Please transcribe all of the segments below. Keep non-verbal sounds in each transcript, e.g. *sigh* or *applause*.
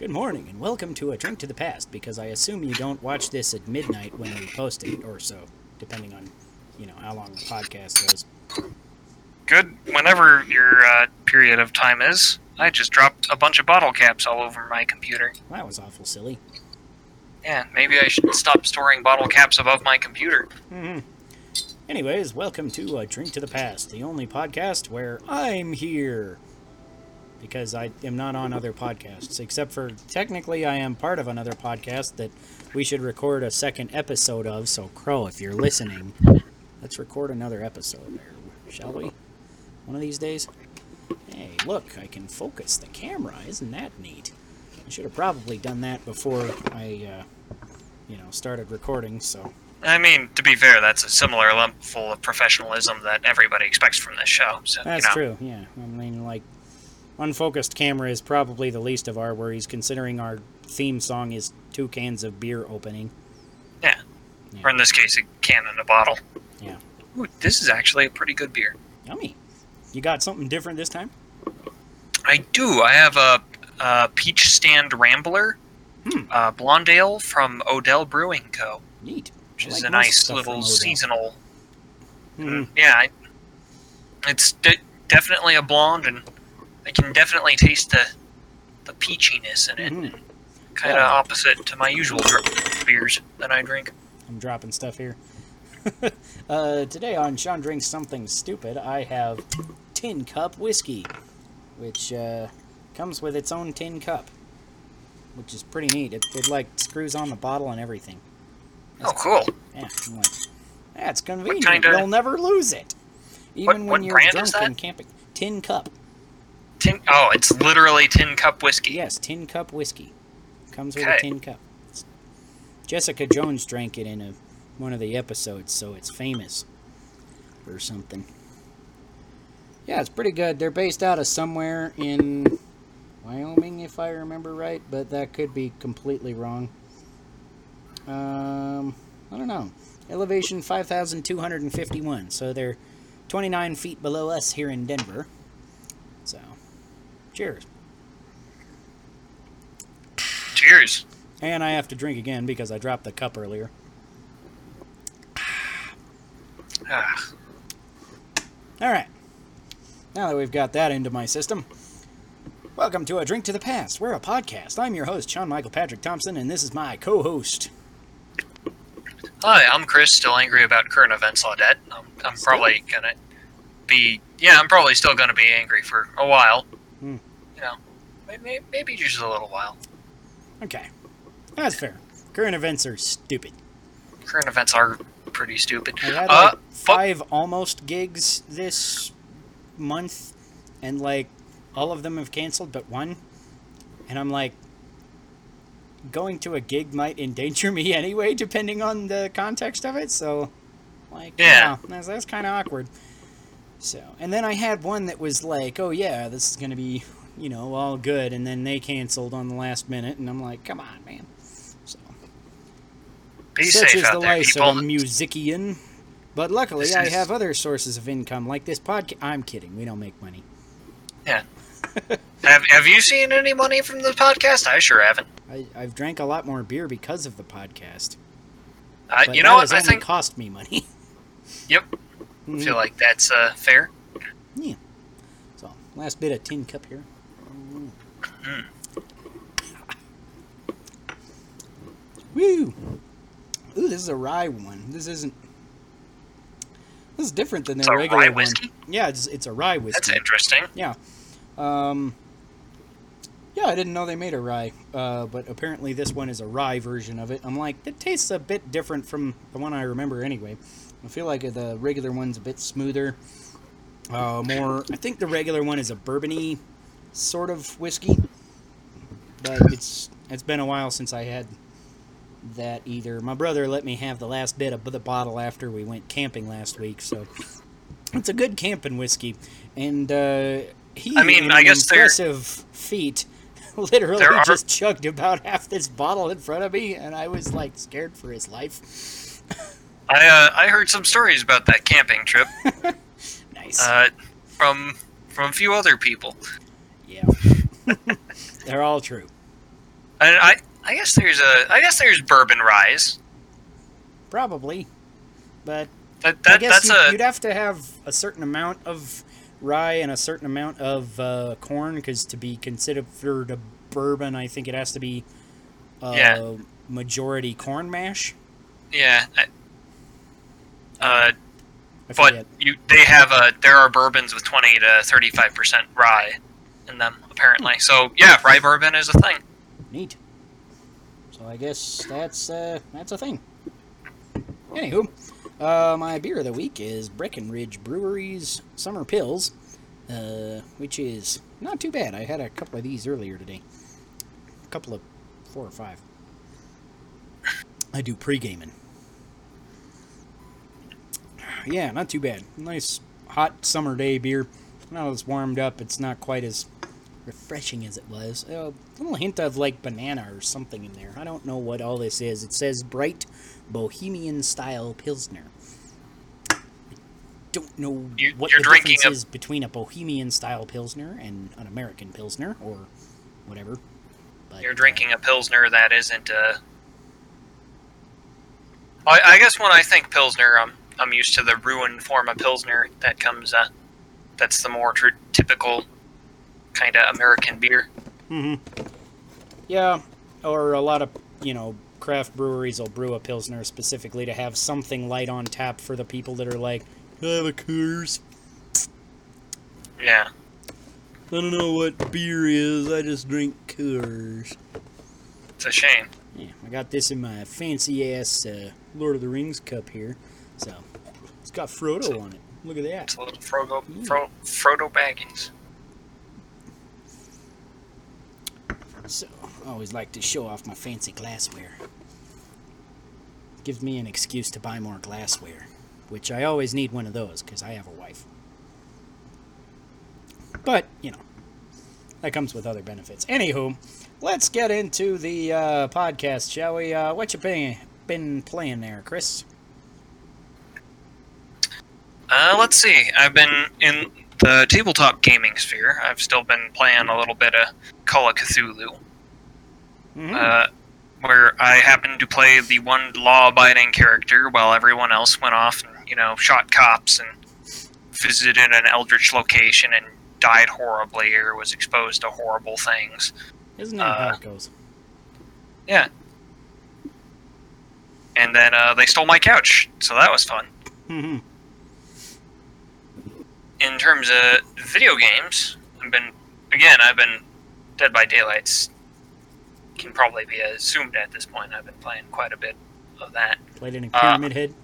Good morning, and welcome to A Drink to the Past, because I assume you don't watch this at midnight when we post it, or so, depending on, you know, how long the podcast goes. Good. Whenever your uh, period of time is, I just dropped a bunch of bottle caps all over my computer. That was awful silly. Yeah, maybe I should stop storing bottle caps above my computer. hmm Anyways, welcome to A Drink to the Past, the only podcast where I'm here. Because I am not on other podcasts, except for technically I am part of another podcast that we should record a second episode of. So, Crow, if you're listening, let's record another episode there, shall we? One of these days? Hey, look, I can focus the camera. Isn't that neat? I should have probably done that before I, uh, you know, started recording, so. I mean, to be fair, that's a similar level of professionalism that everybody expects from this show. So, That's you know, true, yeah. I mean, like, unfocused camera is probably the least of our worries, considering our theme song is two cans of beer opening. Yeah. Or in this case, a can and a bottle. Yeah. Ooh, this is actually a pretty good beer. Yummy. You got something different this time? I do. I have a, a Peach Stand Rambler, Hmm. uh, blonde ale from Odell Brewing Co., Neat. which is a nice little seasonal. Mhm. Yeah, I, it's de- definitely a blonde, and I can definitely taste the the peachiness in it. Mhm. Kind of Yeah. opposite to my usual beers that I drink. I'm dropping stuff here. *laughs* uh, today on Sean Drinks Something Stupid, I have Tin Cup Whiskey, which uh, comes with its own tin cup, which is pretty neat. It, it like screws on the bottle and everything. Oh, cool. Yeah, I'm like, that's convenient. kinda- You'll never lose it. Even what when you're brand drunk and camping. Tin Cup. Tin. Oh, it's literally tin cup whiskey. Yes, Tin Cup Whiskey. Comes with Okay. a tin cup. Jessica Jones drank it in a, one of the episodes, so it's famous or something. Yeah, it's pretty good. They're based out of somewhere in Wyoming, if I remember right, but that could be completely wrong. Um, I don't know. Elevation 5,251, so they're 29 feet below us here in Denver. Cheers. Cheers. And I have to drink again because I dropped the cup earlier. Ah, All right. Now that we've got that into my system, welcome to A Drink to the Past. We're a podcast. I'm your host, Sean Michael Patrick Thompson, and this is my co host. Hi, I'm Chris. Still angry about current events, Audette. I'm, I'm probably gonna be. Yeah, I'm probably still gonna be angry for a while. You know, maybe, maybe just a little while. Okay. That's fair. Current events are stupid. Current events are pretty stupid. I had Uh, like but- five almost gigs this month, and like all of them have canceled but one. And I'm like, going to a gig might endanger *laughs* me anyway, depending on the context of it. So, like, Yeah. yeah, that's, that's kind of awkward. So, and then I had one that was like, oh yeah, this is gonna be, you know, all good, and then they canceled on the last minute, and I'm like, come on, man. So, be such is the life people. of a musician. But luckily, This I have other sources of income, like this podcast. I'm kidding. We don't make money. Yeah. *laughs* have Have you seen any money from the podcast? I sure haven't. I, I've drank a lot more beer because of the podcast. Uh, you know what? I think. cost me money. *laughs* Yep. I feel like that's uh, fair. yeah. So, last bit of tin cup here. Mm. Woo! Ooh, this is a rye one. This isn't. This is different than It's their a regular rye one. whiskey? Yeah, it's, it's a rye whiskey. That's interesting. Yeah. Um, yeah, I didn't know they made a rye, uh, but apparently this one is a rye version of it. I'm like, it tastes a bit different from the one I remember anyway. I feel like the regular one's a bit smoother. Uh, more, I think the regular one is a bourbony sort of whiskey, but it's it's been a while since I had that either. My brother let me have the last bit of the bottle after we went camping last week, so it's a good camping whiskey, and uh, he, I mean, I guess there- impressive feat, *laughs* literally are- just chugged about half this bottle in front of me, and I was like scared for his life. I uh, I heard some stories about that camping trip *laughs* Nice. uh, from from a few other people. Yeah. *laughs* They're all true. I, I I guess there's a I guess there's bourbon rise. Probably, but That, I guess that's you, a you'd have to have a certain amount of rye and a certain amount of uh, corn because to be considered a bourbon, I think it has to be uh, Yeah. majority corn mash. yeah. Uh, but you they have a there are bourbons with twenty to thirty five percent rye in them apparently. So yeah, bourbon is a thing. Neat. So I guess that's uh, that's a thing. Anywho, uh, my beer of the week is Breckenridge Brewery's Summer Pils, uh, which is not too bad. I had a couple of these earlier today. A couple of four or five. I do pre gaming. Yeah, not too bad. Nice hot summer day beer. Now it's warmed up, it's not quite as refreshing as it was. A little hint of like banana or something in there. I don't know what all this is. It says bright bohemian style pilsner. I don't know You- what you're the drinking difference a- is between a bohemian style pilsner and an American pilsner or whatever. But, You're uh, drinking a pilsner that isn't a. I, I guess when I think pilsner, I'm I'm used to the ruined form of pilsner that comes. Uh, that's the more tr- typical kind of American beer. hmm Yeah, or a lot of you know craft breweries will brew a pilsner specifically to have something light on tap for the people that are like, I have a Coors. Yeah. I don't know what beer is. I just drink Coors. It's a shame. Yeah, I got this in my fancy ass uh, Lord of the Rings cup here. So it's got Frodo on it. Look at that. It's a little Frodo, Fro, Frodo Baggins. So Always like to show off my fancy glassware. Gives me an excuse to buy more glassware, which I always need one of those because I have a wife. But you know, that comes with other benefits. Anywho, let's get into the uh, podcast, shall we? Uh, what you been been playing there, Chris? Uh, let's see. I've been in the tabletop gaming sphere. I've still been playing a little bit of Call of Cthulhu. Mhm. uh, where I happened to play the one law-abiding character while everyone else went off and you know shot cops and visited an eldritch location and died horribly or was exposed to horrible things. Isn't that how uh, it goes? Yeah. And then uh, they stole my couch, so that was fun. hmm In terms of video games, I've been again. I've been Dead by Daylight's can probably be assumed at this point. I've been playing quite a bit of that. Played in a uh, pyramid head.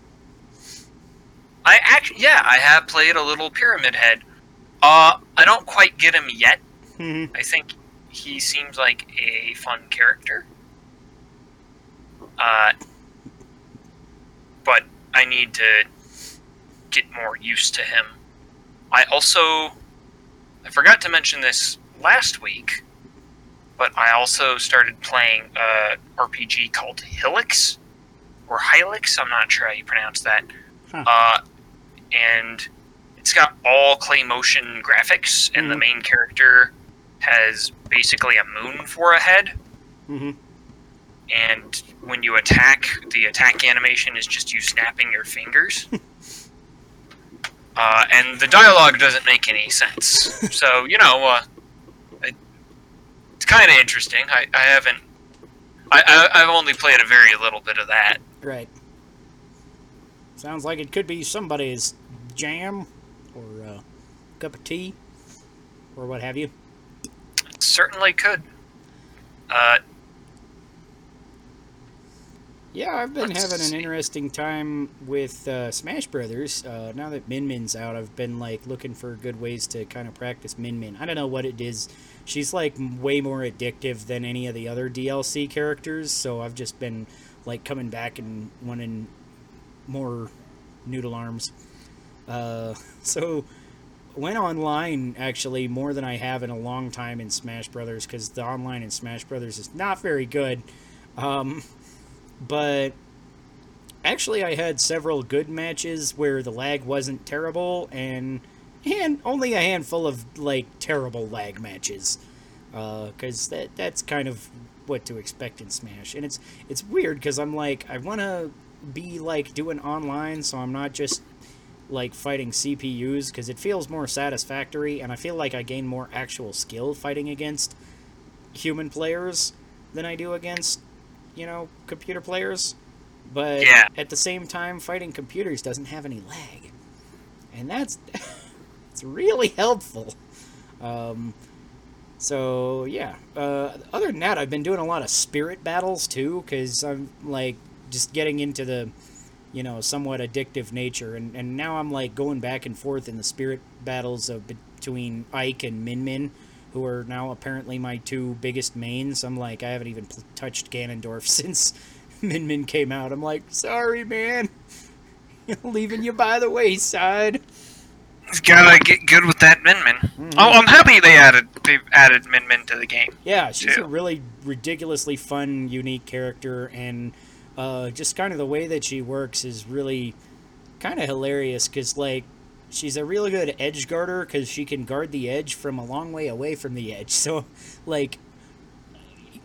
I actually, yeah, I have played a little Pyramid Head. Uh, I don't quite get him yet. hmm I think he seems like a fun character. Uh, but I need to get more used to him. I also, I forgot to mention this last week, but I also started playing a RPG called Hilix or Hylics. I'm not sure how you pronounce that. Huh. Uh, and it's got all clay motion graphics, and the Mhm. main character has basically a moon for a head. hmm And when you attack, the attack animation is just you snapping your fingers. *laughs* uh, and the dialogue doesn't make any sense. *laughs* so, you know, uh, it's kind of interesting. I, I haven't. I, I, I've only played a very little bit of that. Right. Sounds like it could be somebody's jam or uh, cup of tea or what have you. Certainly could. Uh, Yeah, I've been having an interesting time with uh, Smash Brothers. Uh, now that Min Min's out, I've been like looking for good ways to kind of practice Min Min. I don't know what it is. She's like way more addictive than any of the other DLC characters, so I've just been like coming back and wanting more noodle arms. Uh, *laughs* so went online actually more than I have in a long time in Smash Brothers because the online in Smash Brothers is not very good. Um, but actually, I had several good matches where the lag wasn't terrible, and and only a handful of like terrible lag matches. Uh, because that that's kind of what to expect in Smash. And it's it's weird because I'm like I want to be like doing online, so I'm not just like fighting CPUs because it feels more satisfactory, and I feel like I gain more actual skill fighting against human players than I do against you know computer players. But Yeah. at the same time, fighting computers doesn't have any lag, and that's *laughs* it's really helpful. Um, so yeah. Uh, other than that, I've been doing a lot of spirit battles too, because I'm like just getting into the, you know, somewhat addictive nature, and and now I'm like going back and forth in the spirit battles of between Ike and Min Min, who are now apparently my two biggest mains. I'm like I haven't even touched Ganondorf *laughs* since Min Min came out. I'm like sorry, man. *laughs* Leaving you by the wayside. He's gotta get good with that Min Min. Mm-hmm. Oh, I'm happy they added they've added Min Min to the game. Yeah, she's too. a really ridiculously fun, unique character, and uh, just kind of the way that she works is really kind of hilarious. Because like, she's a really good edge guarder because she can guard the edge from a long way away from the edge. *laughs* So, like,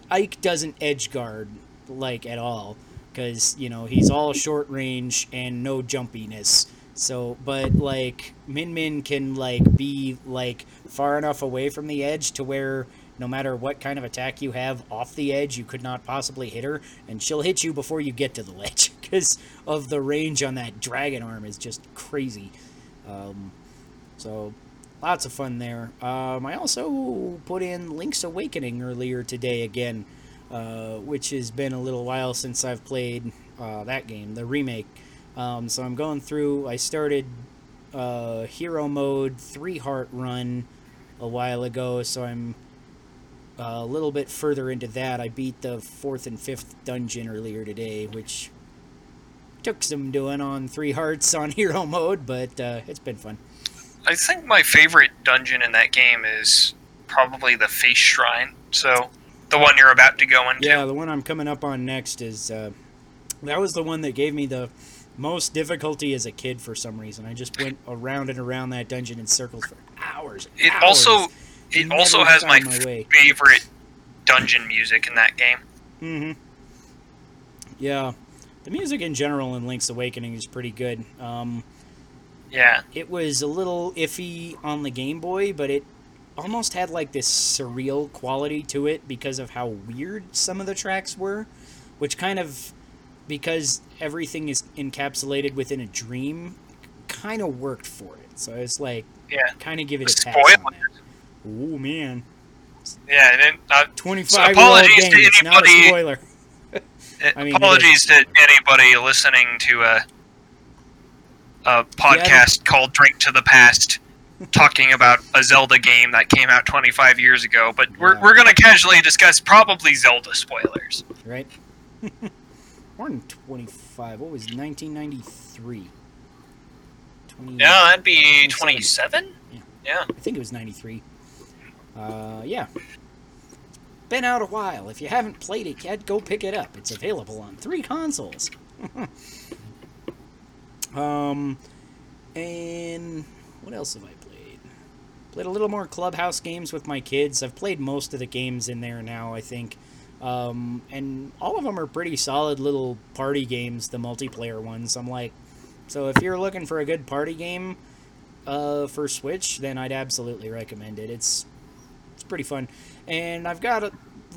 Ike doesn't edge guard like at all because you know he's all short range and no jumpiness. So, but like Min Min can like be like far enough away from the edge to where no matter what kind of attack you have off the edge, you could not possibly hit her, and she'll hit you before you get to the *laughs* ledge because of the range on that dragon arm is just crazy. Um, so, lots of fun there. Um, I also put in Link's Awakening earlier today again, uh, which has been a little while since I've played uh, that game, the remake. Um, so I'm going through. I started uh, hero mode three heart run a while ago, so I'm uh, a little bit further into that. I beat the fourth and fifth dungeon earlier today, which took some doing on three hearts on *laughs* hero mode, but uh, it's been fun. I think my favorite dungeon in that game is probably the Face Shrine. So the one you're about to go into. Yeah, the one I'm coming up on next is uh, that was the one that gave me the most difficulty as a kid for some reason. I just went around and around that dungeon in circles for hours. It hours. also it Never also has my, my way. favorite dungeon music in that game. Mm-hmm. Yeah, the music in general in Link's Awakening is pretty good. Um, Yeah. it was a little iffy on the Game Boy, but it almost had like this surreal quality to it because of how weird some of the tracks were, which kind of because everything is encapsulated within a dream, kind of worked for it. So it's like Yeah. kind of give it a pass. Oh man, Yeah, and then, uh, twenty-five year old apologies game. to It's not a anybody- spoiler. *laughs* I mean, apologies to anybody listening to a a podcast called Drink to the Past talking about a Zelda game that came out 25 years ago, but we're, Yeah. we're going to casually discuss probably Zelda spoilers. right? *laughs* More than 25. What was 1993? 20, Yeah, that'd be 27. 27? Yeah. Yeah. I think it was 93. Uh, yeah. Been out a while. If you haven't played it yet, go pick it up. It's available on three consoles. *laughs* um, and what else have I played? Played a little more clubhouse games with my kids. I've played most of the games in there now, I think. Um, and all of them are pretty solid little party games, the multiplayer ones. I'm like, so if you're looking for a good party game uh, for Switch, then I'd absolutely recommend it. It's it's pretty fun, and I've got a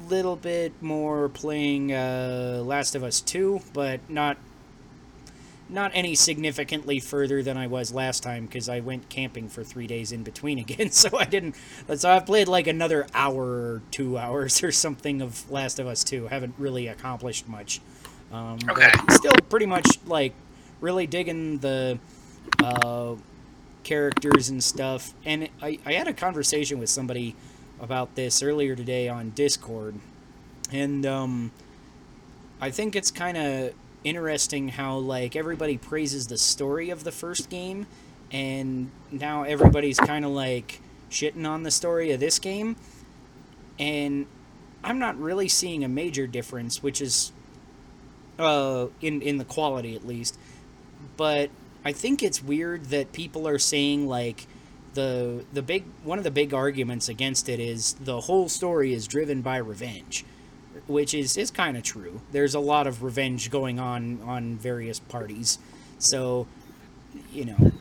little bit more playing uh, Last of Us Two, but not not any significantly further than I was last time because I went camping for three days in between *laughs* again, so I didn't. So I've played like another hour or two *laughs* hours or something of Last of Us Two. Haven't really accomplished much. Um, but Okay. Still pretty much like really digging the uh, characters and stuff. And I, I had a conversation with somebody about this earlier today on Discord, and um, I think it's kind of interesting how like everybody praises the story of the first game, and now everybody's kind of like shitting on the story of this game, and I'm not really seeing a major difference, which is uh, in in the quality at least. But I think it's weird that people are saying like the the big one of the big arguments against it is the whole story is driven by revenge, which is is kind of true. There's a lot of revenge going on on various parties, so you know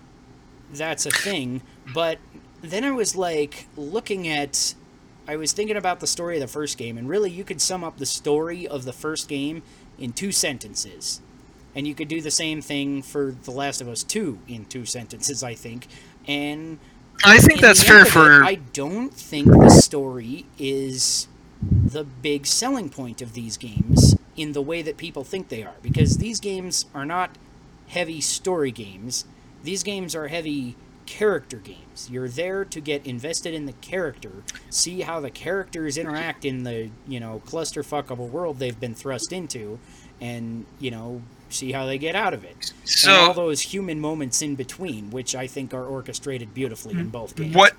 that's a thing. But then I was like looking at, I was thinking about the story of the first game, and really you could sum up the story of the first game in two sentences. And you could do the same thing for The Last of Us 2 in two sentences, I think. And I think in that's fair for. it, I don't think the story is the big selling point of these games in the way that people think they are. Because these games are not heavy story games. These games are heavy character games. You're there to get invested in the character, see how the characters interact in the, you know, clusterfuck of a world they've been thrust into, and, you know, see how they get out of it. and all those human moments in between, which I think are orchestrated beautifully in hmm. both games. what?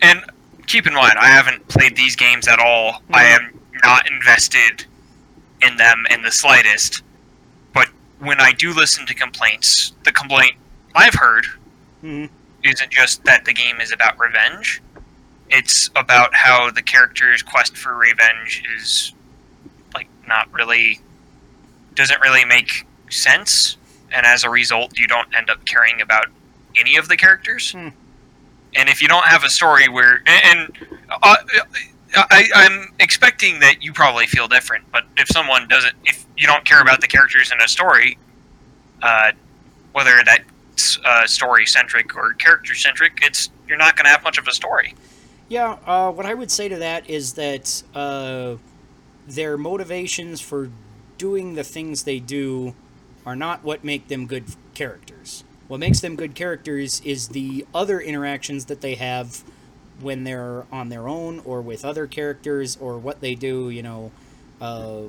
And keep in mind, I haven't played these games at all. I Mhm. am not invested in them in the slightest. But when I do listen to complaints, the complaint I've heard Mhm. isn't just that the game is about revenge. It's about how the character's quest for revenge is like not really doesn't really make sense, and as a result, you don't end up caring about any of the characters. Hmm. And if you don't have a story where, and, and uh, I, I'm expecting that you probably feel different, but if someone doesn't, if you don't care about the characters in a story, uh, whether that's uh, story centric or character centric, it's you're not going to have much of a story. Yeah, uh, what I would say to that is that uh, their motivations for doing the things they do are not what make them good characters. What makes them good characters is the other interactions that they have when they're on their own or with other characters or what they do, you know, uh,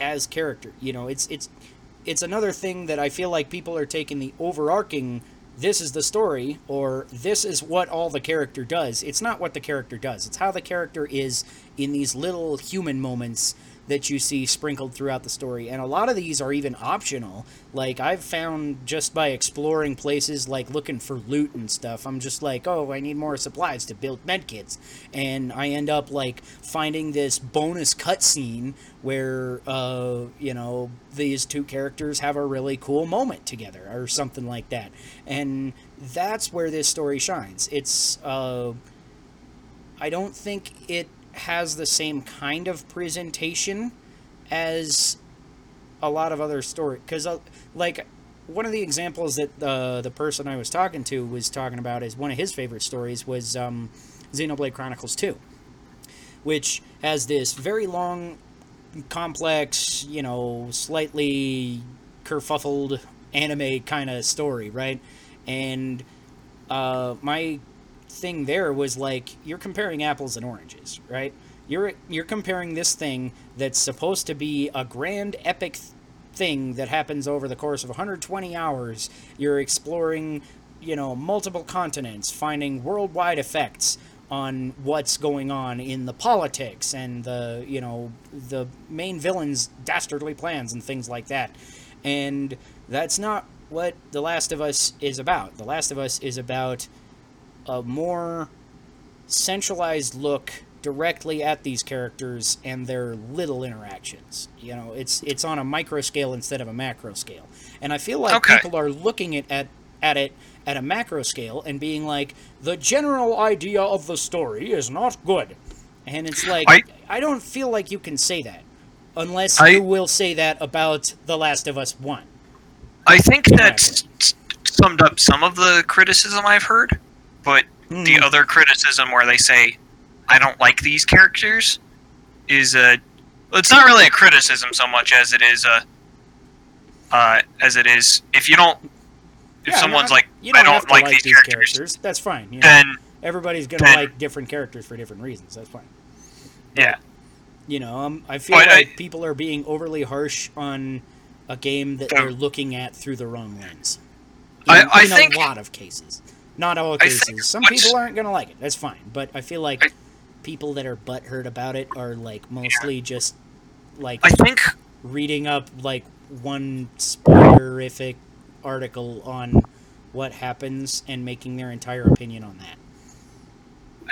as character. You know, it's it's it's another thing that I feel like people are taking the overarching this is the story or this is what all the character does. It's not what the character does. It's how the character is in these little human moments that you see sprinkled throughout the story. And a lot of these are even optional. Like I've found just by exploring places like looking for loot and stuff, I'm just like, "Oh, I need more supplies to build medkits." And I end up like finding this bonus cutscene where uh, you know, these two characters have a really cool moment together or something like that. And that's where this story shines. It's uh I don't think it has the same kind of presentation as a lot of other story because uh, like one of the examples that uh, the person I was talking to was talking about is one of his favorite stories was um, Xenoblade Chronicles 2 which has this very long complex you know slightly kerfuffled anime kind of story right? And uh, my thing there was like you're comparing apples and oranges, right? You're you're comparing this thing that's supposed to be a grand epic thing that happens over the course of 120 hours. You're exploring, you know, multiple continents, finding worldwide effects on what's going on in the politics and the, you know, the main villain's dastardly plans and things like that. And that's not what The Last of Us is about. The Last of Us is about a more centralized look directly at these characters and their little interactions. You know, it's it's on a micro scale instead of a macro scale. And I feel like Okay. people are looking at, at at it at a macro scale and being like, the general idea of the story is not good. And it's like I- I, don't feel like you can say that. Unless I- you will say that about The Last of Us One. I think that's summed up some of the criticism I've heard, but the Hmm. other criticism where they say, "I don't like these characters," is a. It's not really a criticism so much as it is a. Uh, as it is, if you don't, if Yeah, someone's not- like, you "I don't to like, these, characters," That's fine. You know? then Everybody's gonna then- like different characters for different reasons. That's fine. yeah, You know, um, I feel But I- like people are being overly harsh on a game that The- they're looking at through the wrong lens. I- I in think- a lot of cases, not all cases. Some people aren't gonna like it. That's fine. But I feel like I- people that are butthurt about it are like mostly just like I think reading up like one spoilerific article on what happens and making their entire opinion on that.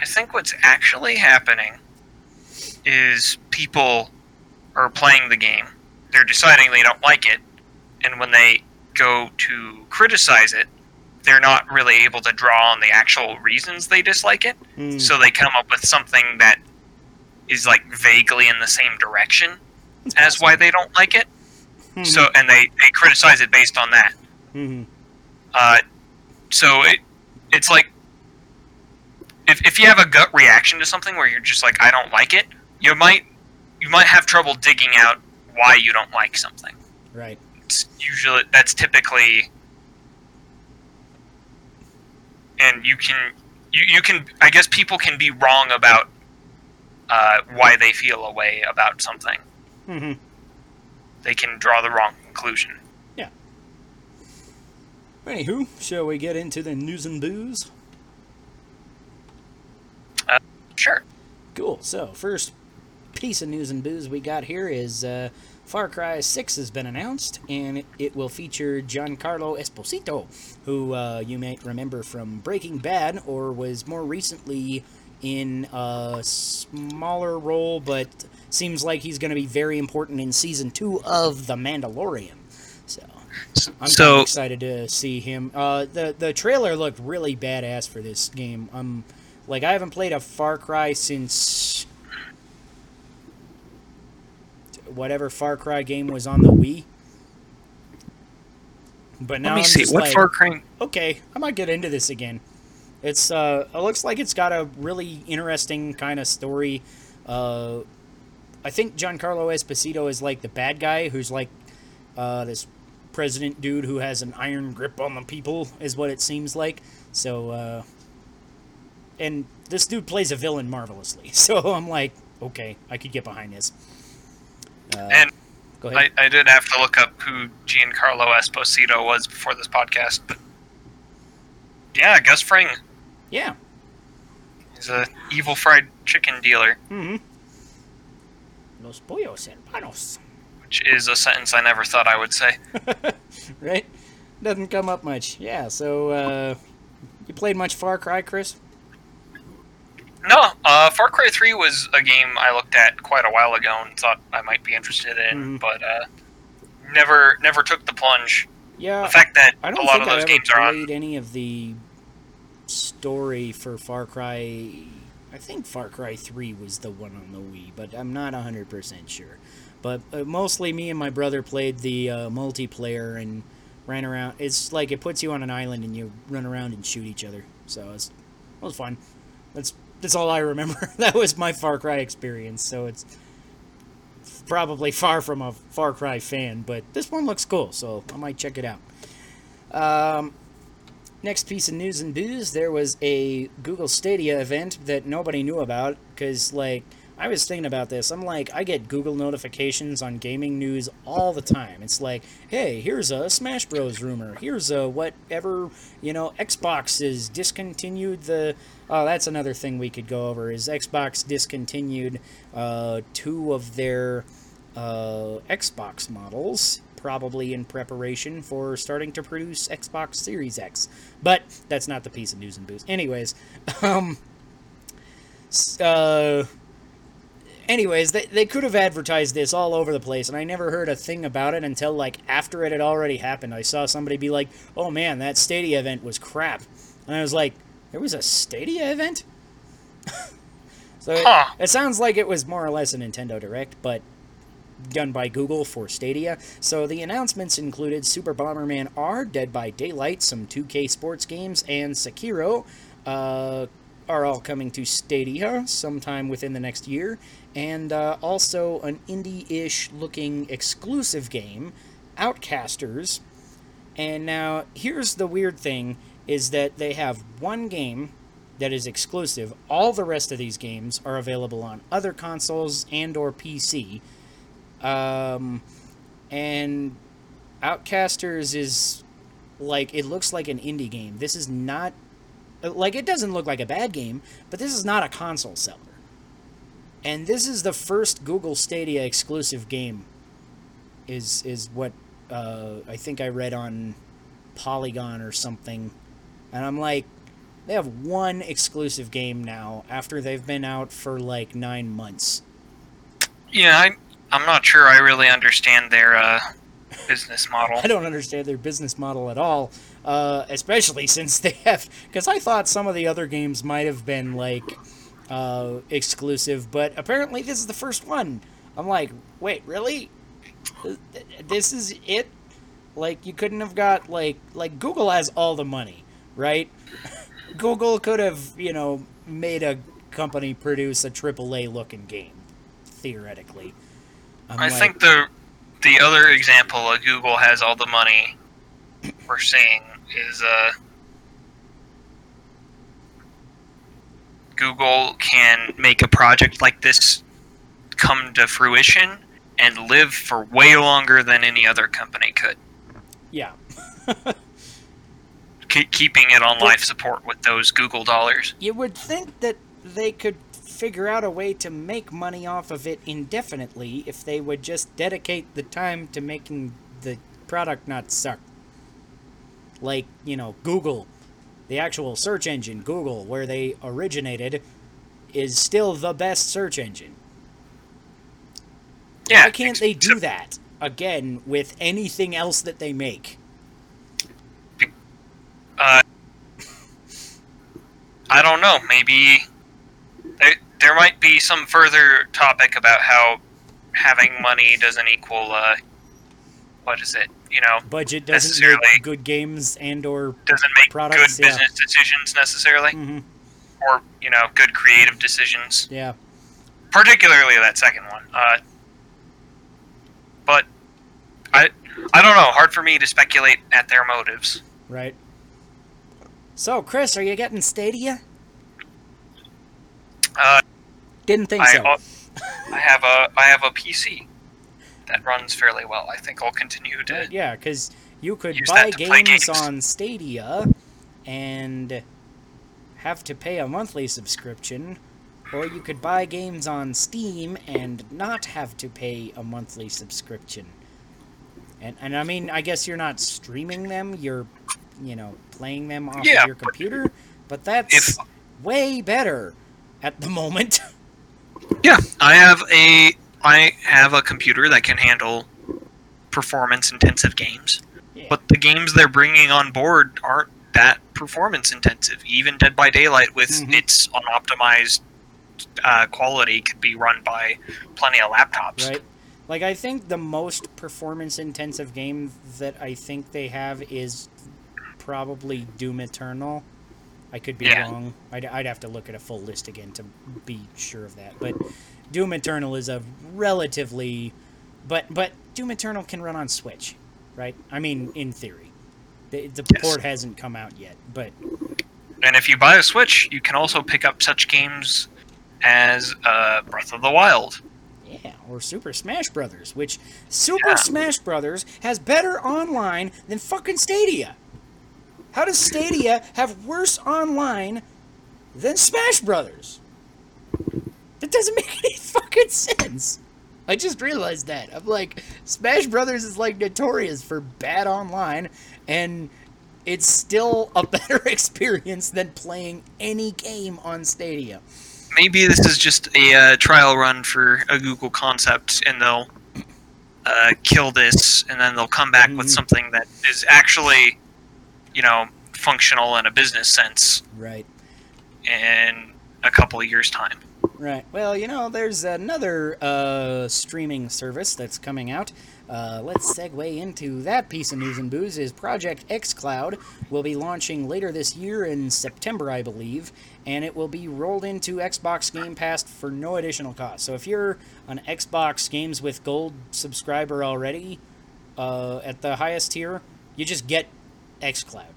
I think what's actually happening is people are playing the game. They're deciding they don't like it, and when they go to criticize it, they're not really able to draw on the actual reasons they dislike it. Mm, So they come up with something that is like vaguely in the same direction it's as why they don't like it. Mhm, So and they, they criticize it based on that. mhm. Uh, so it it's like if if you have a gut reaction to something where you're just like I don't like it, you might you might have trouble digging out why you don't like something. right. It's usually that's typically and you can you, you can I guess people can be wrong about uh, why they feel a way about something. hmm They can draw the wrong conclusion. Yeah. Anywho, shall we get into the news and booze? Sure. Cool. So, first piece of news and booze we got here is uh, Far Cry 6 has been announced, and it, it will feature Giancarlo Esposito, who uh, you may remember from Breaking Bad, or was more recently in a smaller role, but seems like he's going to be very important in season 2 of The Mandalorian. So. I'm so excited to see him. Uh, the the trailer looked really badass for this game. Um, like I haven't played a Far Cry since whatever Far Cry game was on the Wii. But now let me I'm see what like, Far Cry. okay, I might get into this again. It's uh, it looks like it's got a really interesting kind of story. Uh, I think Giancarlo Esposito is like the bad guy who's like uh, this president dude who has an iron grip on the people, is what it seems like. So, uh, and this dude plays a villain marvelously. *laughs* So I'm like, okay, I could get behind this. Uh, And go ahead. I, I did have to look up who Giancarlo Esposito was before this podcast, but yeah, Gus Fring. yeah. He's a evil fried chicken dealer, Mm-hmm. Los pollos hermanos. which is a sentence I never thought I would say. *laughs* right? Doesn't come up much. Yeah, so, uh, you played much Far Cry, Chris? No, uh, Far Cry 3 was a game I looked at quite a while ago and thought I might be interested in, Mhm. but uh, never never took the plunge. Yeah. The fact that I don't a lot think of I those ever games are on. played any of the story for Far Cry. I think Far Cry 3 was the one on the Wii, but I'm not 100% sure. But uh, mostly me and my brother played the uh, multiplayer and ran around. It's like it puts you on an island and you run around and shoot each other. So it's, it was fun. That's that's all I remember. *laughs* that was my Far Cry experience. So it's probably far from a Far Cry fan, but this one looks cool, so I might check it out. Um, next piece of news and booze there was a Google Stadia event that nobody knew about because, like, I was thinking about this. I'm like, I get Google notifications on gaming news all the time. It's like, hey, here's a Smash Bros. rumor. Here's a whatever, you know, Xbox is discontinued the. Oh, that's another thing we could go over is Xbox discontinued uh, two of their uh, Xbox models, probably in preparation for starting to produce Xbox Series X. But that's not the piece of news and booze. Anyways, *laughs* um, uh, anyways, they, they could have advertised this all over the place, and I never heard a thing about it until like after it had already happened. I saw somebody be like, "Oh man, that Stadia event was crap," and I was like, "There was a Stadia event." *laughs* so it, it sounds like it was more or less a Nintendo Direct, but done by Google for Stadia. So the announcements included Super Bomberman R, Dead by Daylight, some 2K sports games, and Sekiro uh, are all coming to Stadia sometime within the next year. And uh, also an indie ish looking exclusive game, Outcasters. And now here's the weird thing is that they have one game that is exclusive. All the rest of these games are available on other consoles and or PC. Um, and Outcasters is like it looks like an indie game. This is not like it doesn't look like a bad game, but this is not a console seller. And this is the first Google Stadia exclusive game. Is is what uh, I think I read on Polygon or something. And I'm like, they have one exclusive game now after they've been out for like nine months. Yeah, I, I'm not sure I really understand their uh, business model. *laughs* I don't understand their business model at all, uh, especially since they have. Because I thought some of the other games might have been like uh, exclusive, but apparently this is the first one. I'm like, wait, really? This is it? Like you couldn't have got like like Google has all the money, right? *laughs* Google could have you know made a company produce a AAA looking game, theoretically. I'm I like, think the the other example of Google has all the money we're seeing is uh, Google can make a project like this come to fruition and live for way longer than any other company could. yeah. *laughs* Ke- keeping it on life support with those Google dollars. You would think that they could figure out a way to make money off of it indefinitely if they would just dedicate the time to making the product not suck. Like, you know, Google, the actual search engine, Google, where they originated, is still the best search engine. Yeah, Why can't they do that again with anything else that they make? Uh, I don't know. Maybe there, there might be some further topic about how having money doesn't equal uh, what is it? You know, Budget doesn't Necessarily. make good games and or doesn't make Products, good yeah. business decisions necessarily, hmm or you know, good creative decisions. yeah. Particularly that second one. Uh, but I, I don't know. Hard for me to speculate at their motives. Right. So, Chris, are you getting Stadia? Uh, Didn't think I, so. I have a I have a PC that runs fairly well. I think I'll continue to. Yeah, because you could buy that to play games games. on Stadia and have to pay a monthly subscription, or you could buy games on Steam and not have to pay a monthly subscription. And and I mean, I guess you're not streaming them; you're, you know, playing them off Yeah, of your but computer. But that's if- way better at the moment. *laughs* Yeah, I have a I have a computer that can handle performance intensive games. Yeah. But the games they're bringing on board aren't that performance intensive. Even Dead by Daylight, with Mhm. its unoptimized uh, quality, could be run by plenty of laptops. Right. Like I think the most performance intensive game that I think they have is probably Doom Eternal. I could be Yeah. wrong. I'd, I'd have to look at a full list again to be sure of that. But Doom Eternal is a relatively, but but Doom Eternal can run on Switch, right? I mean, in theory, the, the Yes. port hasn't come out yet, but And if you buy a Switch, you can also pick up such games as uh, Breath of the Wild. Yeah, or Super Smash Brothers, which Super Yeah. Smash Brothers has better online than fucking Stadia. How does Stadia have worse online than Smash Brothers? That doesn't *laughs* make any fucking sense. I just realized that. I'm like, Smash Brothers is like notorious for bad online, and it's still a *laughs* better experience than playing any game on Stadia. maybe this is just a uh, trial run for a Google concept, and they'll uh, kill this, and then they'll come back with Mhm. something that is actually, you know, functional in a business sense Right. in a couple of years' time. Right. Well, you know, there's another uh, streaming service that's coming out. Uh, let's segue into that piece of news and booze. Is Project xCloud will be launching later this year in September, I believe, and it will be rolled into Xbox Game Pass for no additional cost. So if you're an Xbox Games with Gold subscriber already uh, at the highest tier, you just get xCloud.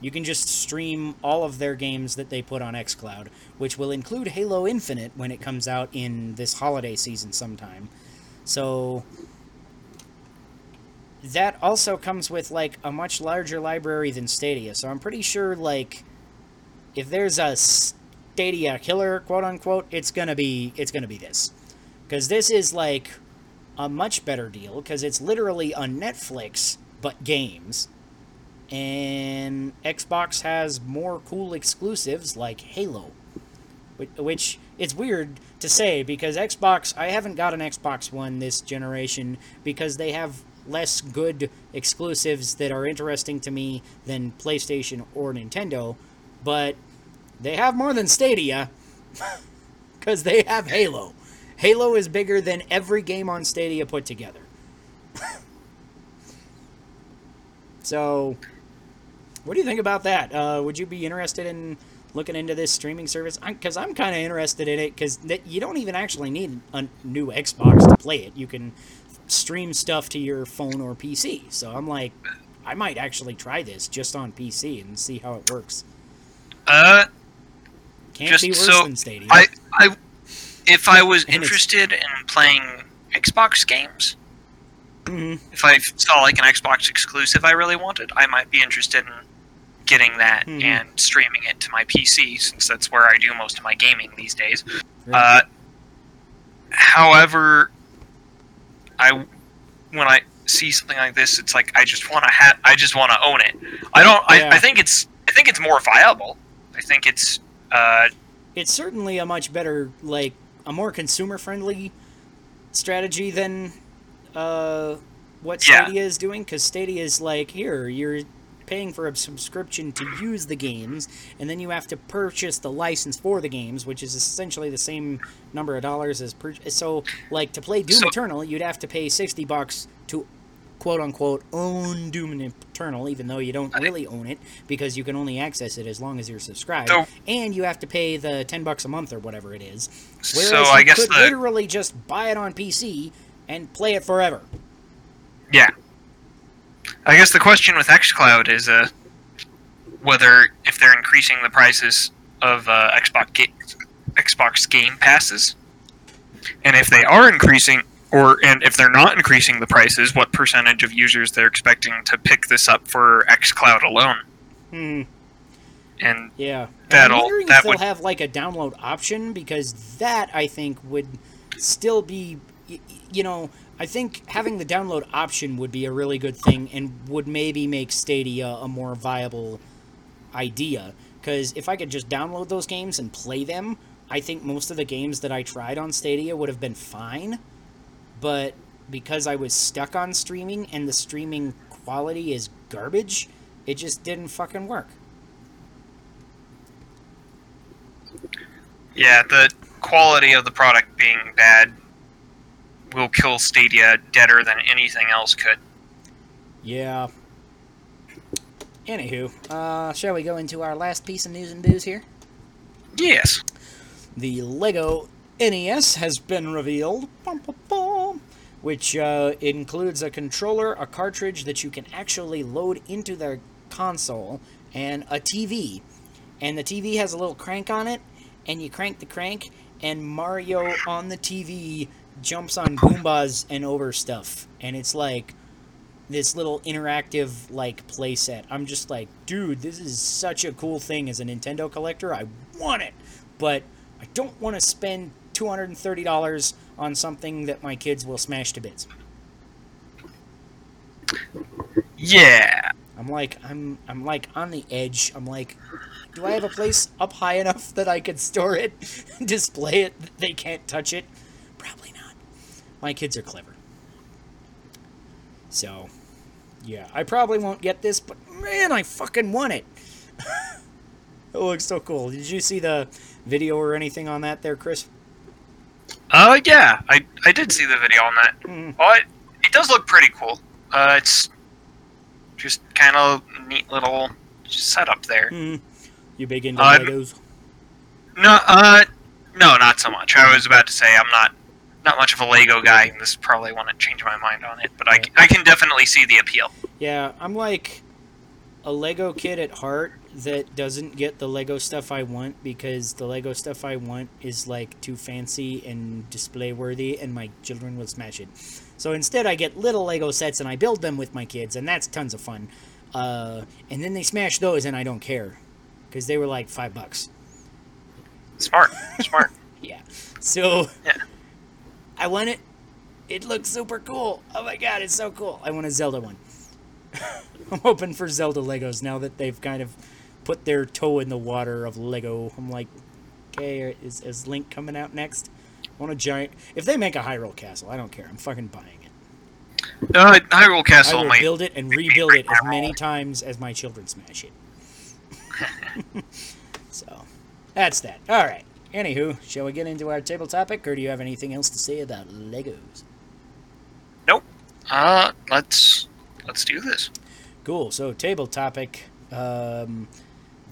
You can just stream all of their games that they put on xCloud, which will include Halo Infinite when it comes out in this holiday season sometime. So that also comes with like a much larger library than Stadia. So I'm pretty sure like if there's a Stadia killer, quote unquote, it's going to be it's going to be this. Cuz this is like a much better deal cuz it's literally a Netflix but games and Xbox has more cool exclusives like Halo. Which, it's weird to say because Xbox, I haven't got an Xbox One this generation because they have less good exclusives that are interesting to me than PlayStation or Nintendo, but they have more than Stadia *laughs* because they have Halo. Halo is bigger than every game on Stadia put together. *laughs* so, what do you think about that? Uh, would you be interested in looking into this streaming service? Because I'm, I'm kind of interested in it because you don't even actually need a new Xbox to play it. You can stream stuff to your phone or PC. So I'm like, I might actually try this just on PC and see how it works. Uh, Can't just be worse so than Stadia. I, I, if I was interested in playing Xbox games, Mhm. if I saw like an Xbox exclusive I really wanted, I might be interested in getting that Mhm. and streaming it to my PC since that's where I do most of my gaming these days. Right. Uh, however, I when I see something like this, it's like I just want to have, I just want to own it. I don't. Yeah. I, I think it's. I think it's more viable. I think it's. Uh, it's certainly a much better, like, a more consumer friendly strategy than uh, what Yeah. Stadia is doing. Because Stadia is like, here, you're paying for a subscription to use the games, and then you have to purchase the license for the games, which is essentially the same number of dollars as per. So, like, to play Doom Eternal, you'd have to pay 60 bucks to quote unquote own Doom Eternal, even though you don't really own it because you can only access it as long as you're subscribed, So- and you have to pay the ten bucks a month or whatever it is. Whereas so you I guess could the literally just buy it on PC and play it forever. yeah. I guess the question with XCloud is uh, whether if they're increasing the prices of uh, Xbox ga- Xbox Game Passes, and if they are increasing, or and if they're not increasing the prices, what percentage of users they're expecting to pick this up for XCloud alone? Hmm. And Yeah. And I'm wondering that if they'll would- have like a download option because that I think would still be, you know, I think having the download option would be a really good thing and would maybe make Stadia a more viable idea. Because if I could just download those games and play them, I think most of the games that I tried on Stadia would have been fine. But because I was stuck on streaming and the streaming quality is garbage, it just didn't fucking work. yeah, the quality of the product being bad will kill Stadia deader than anything else could. Yeah. Anywho, uh, shall we go into our last piece of news and booze here? Yes. The Lego NES has been revealed, which uh, includes a controller, a cartridge that you can actually load into the console, and a TV. And the TV has a little crank on it, and you crank the crank, and Mario on the TV jumps on Goombas and over stuff. And it's like this little interactive like playset. I'm just like, dude, this is such a cool thing as a Nintendo collector. I want it, but I don't want to spend two hundred and thirty dollars on something that my kids will smash to bits. Yeah. I'm like, I'm, I'm like on the edge. I'm like, do I have a place up high enough that I could store it, *laughs* display it, they can't touch it? Probably not. My kids are clever. So, yeah, I probably won't get this, but man, I fucking want it. *laughs* it looks so cool. Did you see the video or anything on that there, Chris? Uh, yeah, I, I did see the video on that. Mhm. Oh, it, it does look pretty cool. Uh, it's just kind of neat little setup there. Hmm. You big into Uh, Legos? No, uh, no, not so much. I was about to say I'm not not much of a Lego guy. and This probably won't change my mind on it, but I, I can definitely see the appeal. Yeah, I'm like a Lego kid at heart that doesn't get the Lego stuff I want because the Lego stuff I want is like too fancy and display worthy and my children will smash it. So instead I get little Lego sets and I build them with my kids and that's tons of fun. Uh, and then they smash those and I don't care because they were like five bucks. Smart, smart. *laughs* Yeah. So Yeah. I want it. It looks super cool. Oh my god, it's so cool. I want a Zelda one. *laughs* I'm hoping for Zelda Legos now that they've kind of put their toe in the water of Lego. I'm like, okay, is, is Link coming out next? I want a giant. If they make a Hyrule Castle, I don't care. I'm fucking buying it. Uh, Hyrule Castle. I will build it and rebuild it as many times as my children smash it. *laughs* *laughs* so, that's that. All right. Anywho, shall we get into our table topic, or do you have anything else to say about Legos? Nope. Uh, let's let's do this. Cool. So, table topic. Um,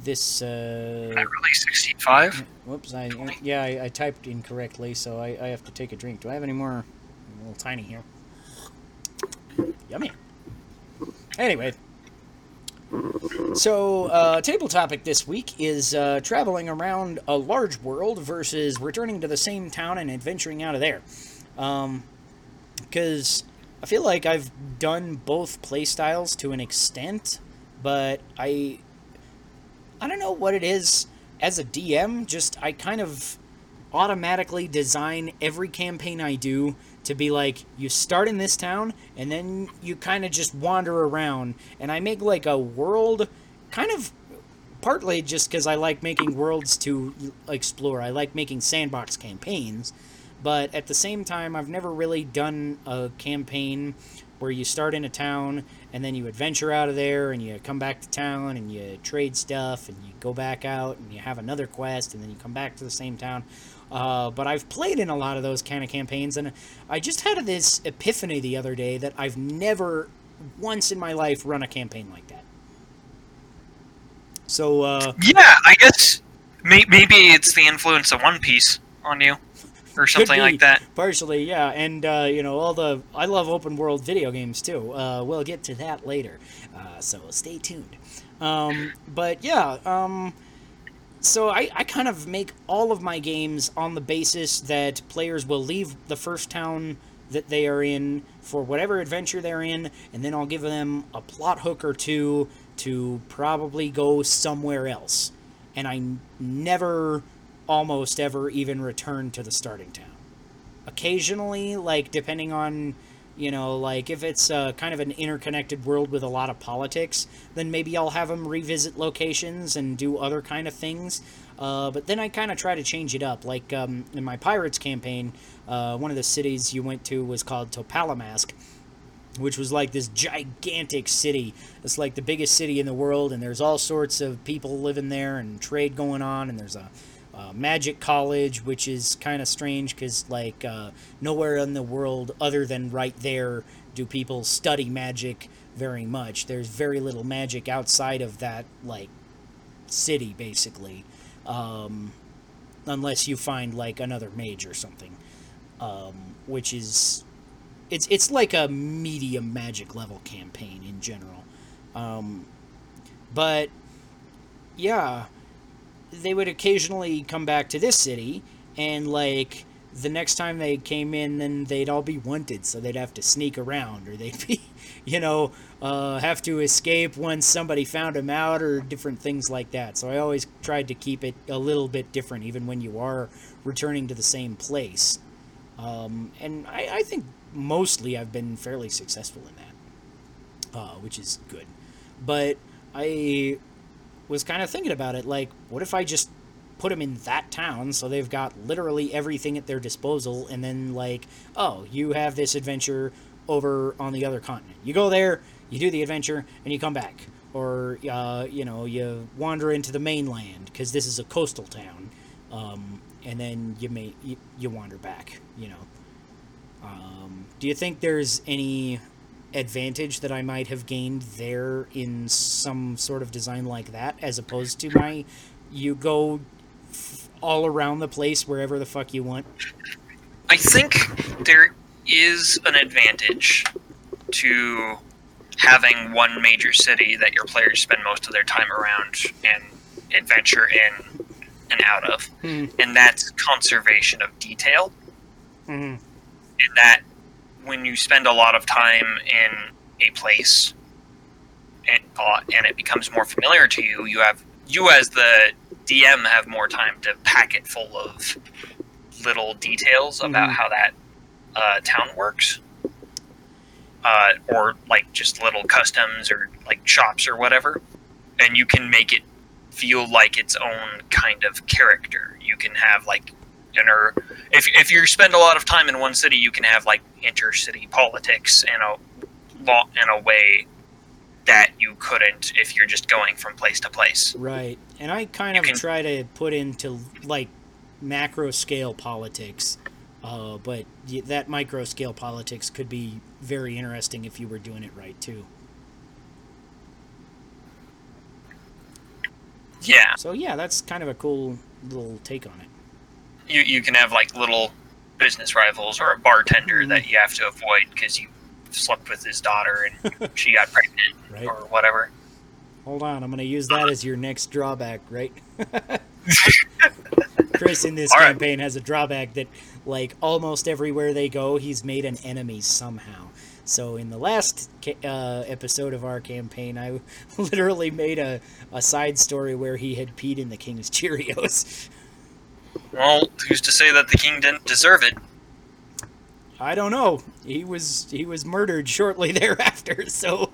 this. Uh, I release sixteen five. Whoops, I yeah, I, I typed incorrectly, so I, I have to take a drink. Do I have any more? A little tiny here. Yummy. Anyway, so uh, table topic this week is uh, traveling around a large world versus returning to the same town and adventuring out of there. Because I feel like I've done both playstyles to an extent, but I I don't know what it is as a DM, just I kind of automatically design every campaign I do to be like you start in this town and then you kind of just wander around and I make like a world kind of partly just cuz I like making worlds to explore. I like making sandbox campaigns, but at the same time I've never really done a campaign where you start in a town and then you adventure out of there and you come back to town and you trade stuff and you go back out and you have another quest and then you come back to the same town. Uh, but I've played in a lot of those kind of campaigns and I just had this epiphany the other day that I've never once in my life run a campaign like that. So, uh, Yeah, I guess may- maybe it's the influence of One Piece on you, or something be. like that. Partially, yeah, and uh, you know all the I love open world video games too. Uh, we'll get to that later, uh, so stay tuned. Um, but yeah, um, so I, I kind of make all of my games on the basis that players will leave the first town that they are in for whatever adventure they're in, and then I'll give them a plot hook or two to probably go somewhere else. And I never, almost ever, even return to the starting town. Occasionally, like, depending on, you know, like if it's uh, kind of an interconnected world with a lot of politics, then maybe I'll have them revisit locations and do other kind of things. Uh, but then I kind of try to change it up. Like um, in my Pirates campaign, uh, one of the cities you went to was called Topalamask, which was like this gigantic city. It's like the biggest city in the world, and there's all sorts of people living there and trade going on, and there's a, a magic college, which is kind of strange because like uh, nowhere in the world other than right there do people study magic very much. There's very little magic outside of that like city, basically, um, unless you find like another mage or something, um, which is it's it's like a medium magic level campaign in general. Um, but yeah, they would occasionally come back to this city and like the next time they came in then they'd all be wanted so they'd have to sneak around or they'd *laughs* be you know uh, have to escape once somebody found them out or different things like that so i always tried to keep it a little bit different even when you are returning to the same place um, and I, I think mostly I've been fairly successful in that, uh, which is good. But I was kind of thinking about it like, what if I just put them in that town so they've got literally everything at their disposal, and then, like, oh, you have this adventure over on the other continent. You go there, you do the adventure, and you come back. Or, uh, you know, you wander into the mainland because this is a coastal town. Um, and then you may you, you wander back you know um, do you think there's any advantage that I might have gained there in some sort of design like that, as opposed to my you go f- all around the place wherever the fuck you want? I think there is an advantage to having one major city that your players spend most of their time around and adventure in and out of, Hmm. and that's conservation of detail. Mhm. In that, when you spend a lot of time in a place and, uh, and it becomes more familiar to you, you have you as the DM have more time to pack it full of little details about Mhm. how that uh, town works. uh, or like just little customs or like shops or whatever, and you can make it feel like its own kind of character. You can have like inner if if you spend a lot of time in one city, you can have like intercity politics in a law in a way that you couldn't if you're just going from place to place. Right. And I kind You of can- try to put into like macro scale politics, uh, but that micro scale politics could be very interesting if you were doing it right too. Yeah, So yeah, that's kind of a cool little take on it. You you can have like little business rivals or a bartender Mhm. that you have to avoid because you slept with his daughter and *laughs* she got pregnant Right. or whatever. Hold on, I'm going to use that as your next drawback, right? *laughs* Chris in this All right. campaign has a drawback that, like, almost everywhere they go, he's made an enemy somehow. So in the last ca- uh, episode of our campaign, I *laughs* literally made a, a side story where he had peed in the king's Cheerios. Well, who's to say that the king didn't deserve it? I don't know. He was he was murdered shortly *laughs* thereafter. So,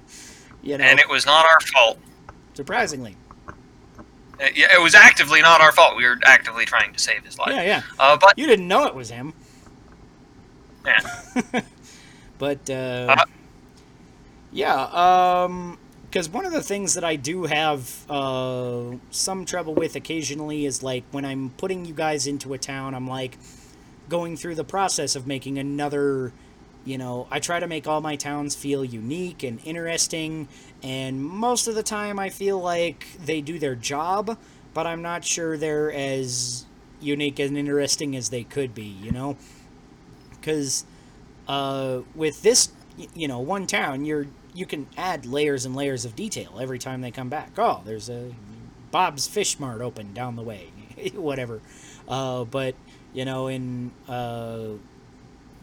you know, And it was not our fault. surprisingly, Uh, Yeah, it was actively not our fault. We were actively trying to save his life. yeah, yeah. Uh, but You didn't know it was him. yeah, *laughs* But uh, Uh, yeah, um, because one of the things that I do have uh, some trouble with occasionally is like when I'm putting you guys into a town, I'm like going through the process of making another. You know, I try to make all my towns feel unique and interesting, and most of the time I feel like they do their job, but I'm not sure they're as unique and interesting as they could be, you know? Because uh, with this, you know, one town, you're you can add layers and layers of detail every time they come back. Oh, there's a Bob's Fish Mart open down the way, *laughs* whatever. Uh, but you know, in uh,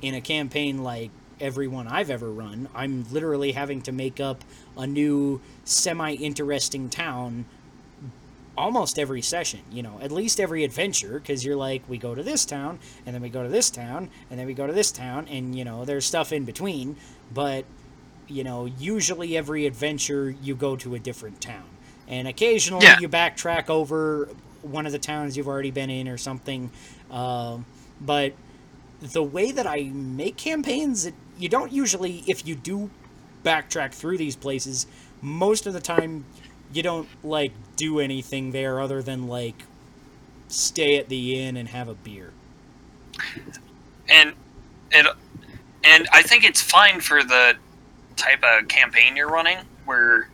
in a campaign like every one I've ever run, I'm literally having to make up a new semi-interesting town almost every session, you know, at least every adventure, because you're like, we go to this town, and then we go to this town, and then we go to this town, and, you know, there's stuff in between, but, you know, usually every adventure you go to a different town. And occasionally Yeah. you backtrack over one of the towns you've already been in or something. Um, but the way that I make campaigns, it, you don't usually, if you do backtrack through these places, most of the time you don't like do anything there other than like stay at the inn and have a beer. and it and I think it's fine for the type of campaign you're running, where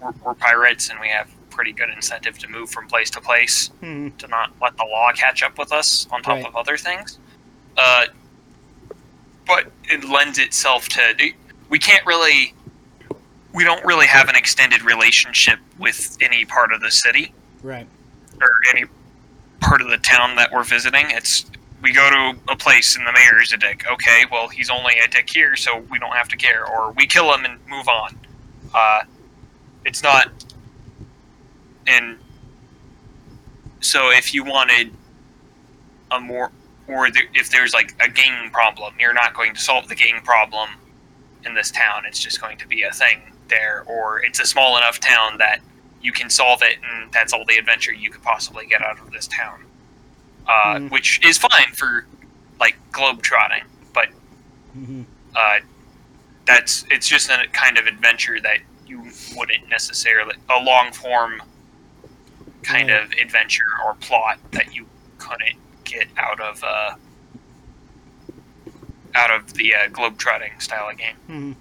we're, we're pirates and we have pretty good incentive to move from place to place Hmm. to not let the law catch up with us on top Right. of other things. Uh, but it lends itself to we can't really we don't really have an extended relationship with any part of the city Right. or any part of the town that we're visiting. It's we go to a place and the mayor is a dick. Okay, well he's only a dick here, so we don't have to care. Or we kill him and move on. Uh, it's not. And so if you wanted a more, or if there's like a gang problem, you're not going to solve the gang problem in this town. It's just going to be a thing there, or it's a small enough town that you can solve it, and that's all the adventure you could possibly get out of this town. Uh, Hmm. Which is fine for like globe trotting, but hmm uh, that's it's just a kind of adventure that you wouldn't necessarily a long form kind Right. of adventure or plot that you couldn't get out of uh, out of the uh, globe trotting style of game. hmm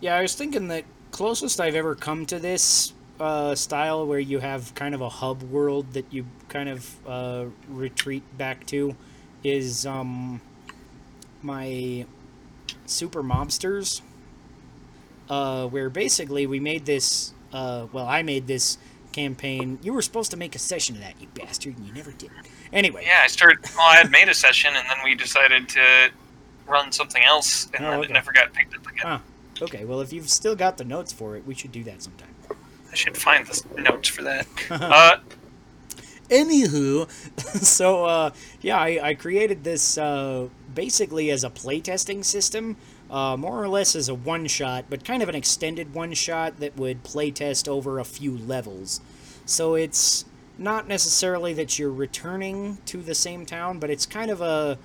Yeah, I was thinking that closest I've ever come to this uh, style where you have kind of a hub world that you kind of uh, retreat back to is um, my Super Mobsters, uh, where basically we made this. Uh, well, I made this campaign. You were supposed to make a session of that, you bastard, and you never did. Anyway, Yeah, I started. Well, I had made a session, and then we decided to run something else, and Oh, then okay. it never got picked up again. Ah. okay. Well, if you've still got the notes for it, we should do that sometime. I should find the notes for that. *laughs* uh, Anywho, *laughs* so uh, yeah, I, I created this uh, basically as a playtesting system uh, more or less as a one shot, but kind of an extended one shot that would playtest over a few levels. So it's not necessarily that you're returning to the same town, but it's kind of a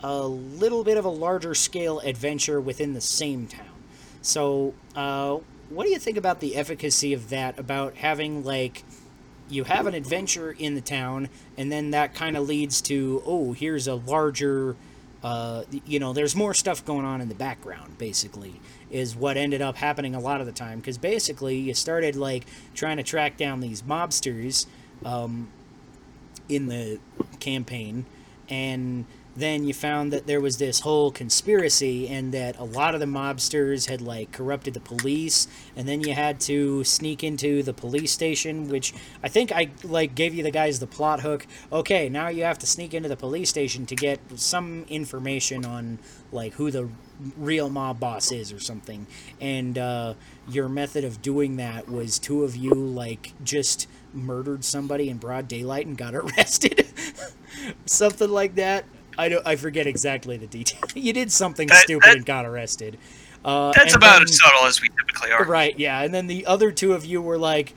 a little bit of a larger scale adventure within the same town. So, uh, what do you think about the efficacy of that? About having like you have an adventure in the town, and then that kind of leads to oh, here's a larger. Uh, you know, there's more stuff going on in the background. Basically, is what ended up happening a lot of the time because basically you started like trying to track down these mobsters um, in the campaign, and then you found that there was this whole conspiracy and that a lot of the mobsters had like corrupted the police and then you had to sneak into the police station which i think i like gave you the guys the plot hook. Okay now you have to sneak into the police station to get some information on like who the real mob boss is or something. And uh, your method of doing that was two of you like just murdered somebody in broad daylight and got *laughs* arrested. *laughs* Something like that I don't. I forget exactly the detail. *laughs* you did something That- stupid that- and got arrested. Uh, That's about then- as subtle as we typically are. Right. Yeah. And then the other two of you were like,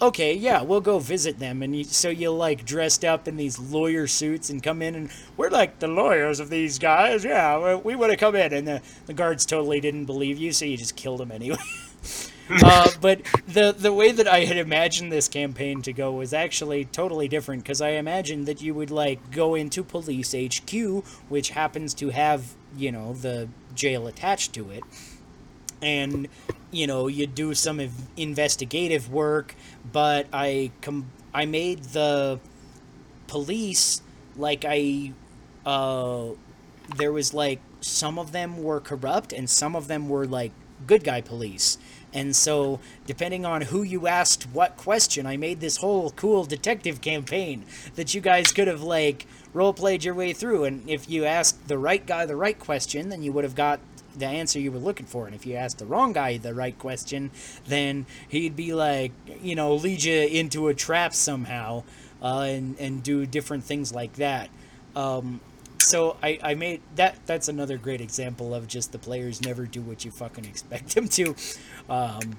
"Okay, yeah, we'll go visit them." And you, so you like dressed up in these lawyer suits and come in, and we're like the lawyers of these guys. Yeah, we, we want to come in, and the the guards totally didn't believe you, so you just killed them anyway. *laughs* uh, *laughs* but the the way that I had imagined this campaign to go was actually totally different because I imagined that you would like go into police HQ, which happens to have you know the jail attached to it, and you know you do some investigative work. But I com- I made the police like I uh there was like some of them were corrupt and some of them were like good guy police. And so, depending on who you asked what question, I made this whole cool detective campaign that you guys could have like role played your way through. And if you asked the right guy the right question, then you would have got the answer you were looking for. And if you asked the wrong guy the right question, then he'd be like, you know, lead you into a trap somehow uh, and, and do different things like that. Um, so I, I made that that's another great example of just the players never do what you fucking expect them to um,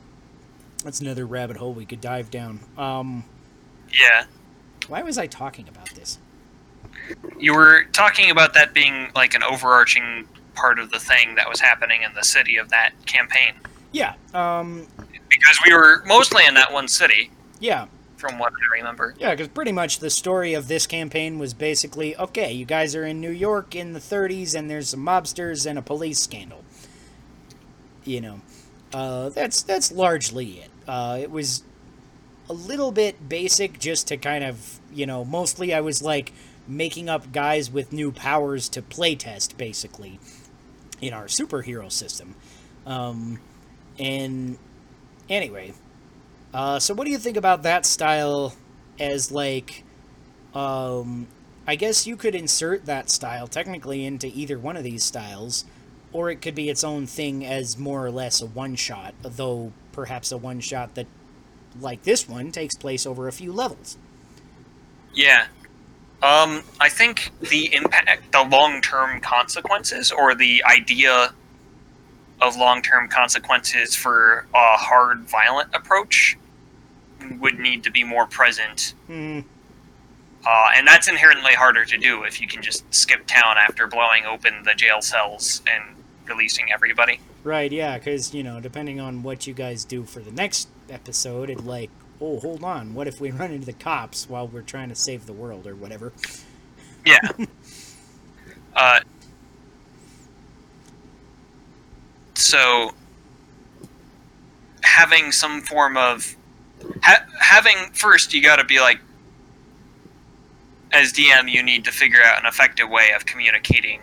that's another rabbit hole we could dive down um, Yeah. why was i talking about this You were talking about that being like an overarching part of the thing that was happening in the city of that campaign. yeah um, Because we were mostly in that one city, yeah from what I remember. yeah because pretty much the story of this campaign was basically okay you guys are in new york in the 30s and there's some mobsters and a police scandal. You know uh, that's that's largely it. Uh, it was a little bit basic just to kind of you know mostly i was like making up guys with new powers to playtest basically in our superhero system. Um, and anyway uh, so what do you think about that style as like um, i guess you could insert that style technically into either one of these styles or it could be its own thing as more or less a one shot though perhaps a one shot that like this one takes place over a few levels Yeah. Um, I think the impact, the long term consequences, or the idea of long term consequences for a hard, violent approach would need to be more present. hmm Uh, and that's inherently harder to do if you can just skip town after blowing open the jail cells and releasing everybody. Right, yeah, because, you know, depending on what you guys do for the next episode, it like, oh, hold on, what if we *laughs* run into the cops while we're trying to save the world or whatever? Yeah. *laughs* uh, so, having some form of ha- having first, you got to be like, as DM, you need to figure out an effective way of communicating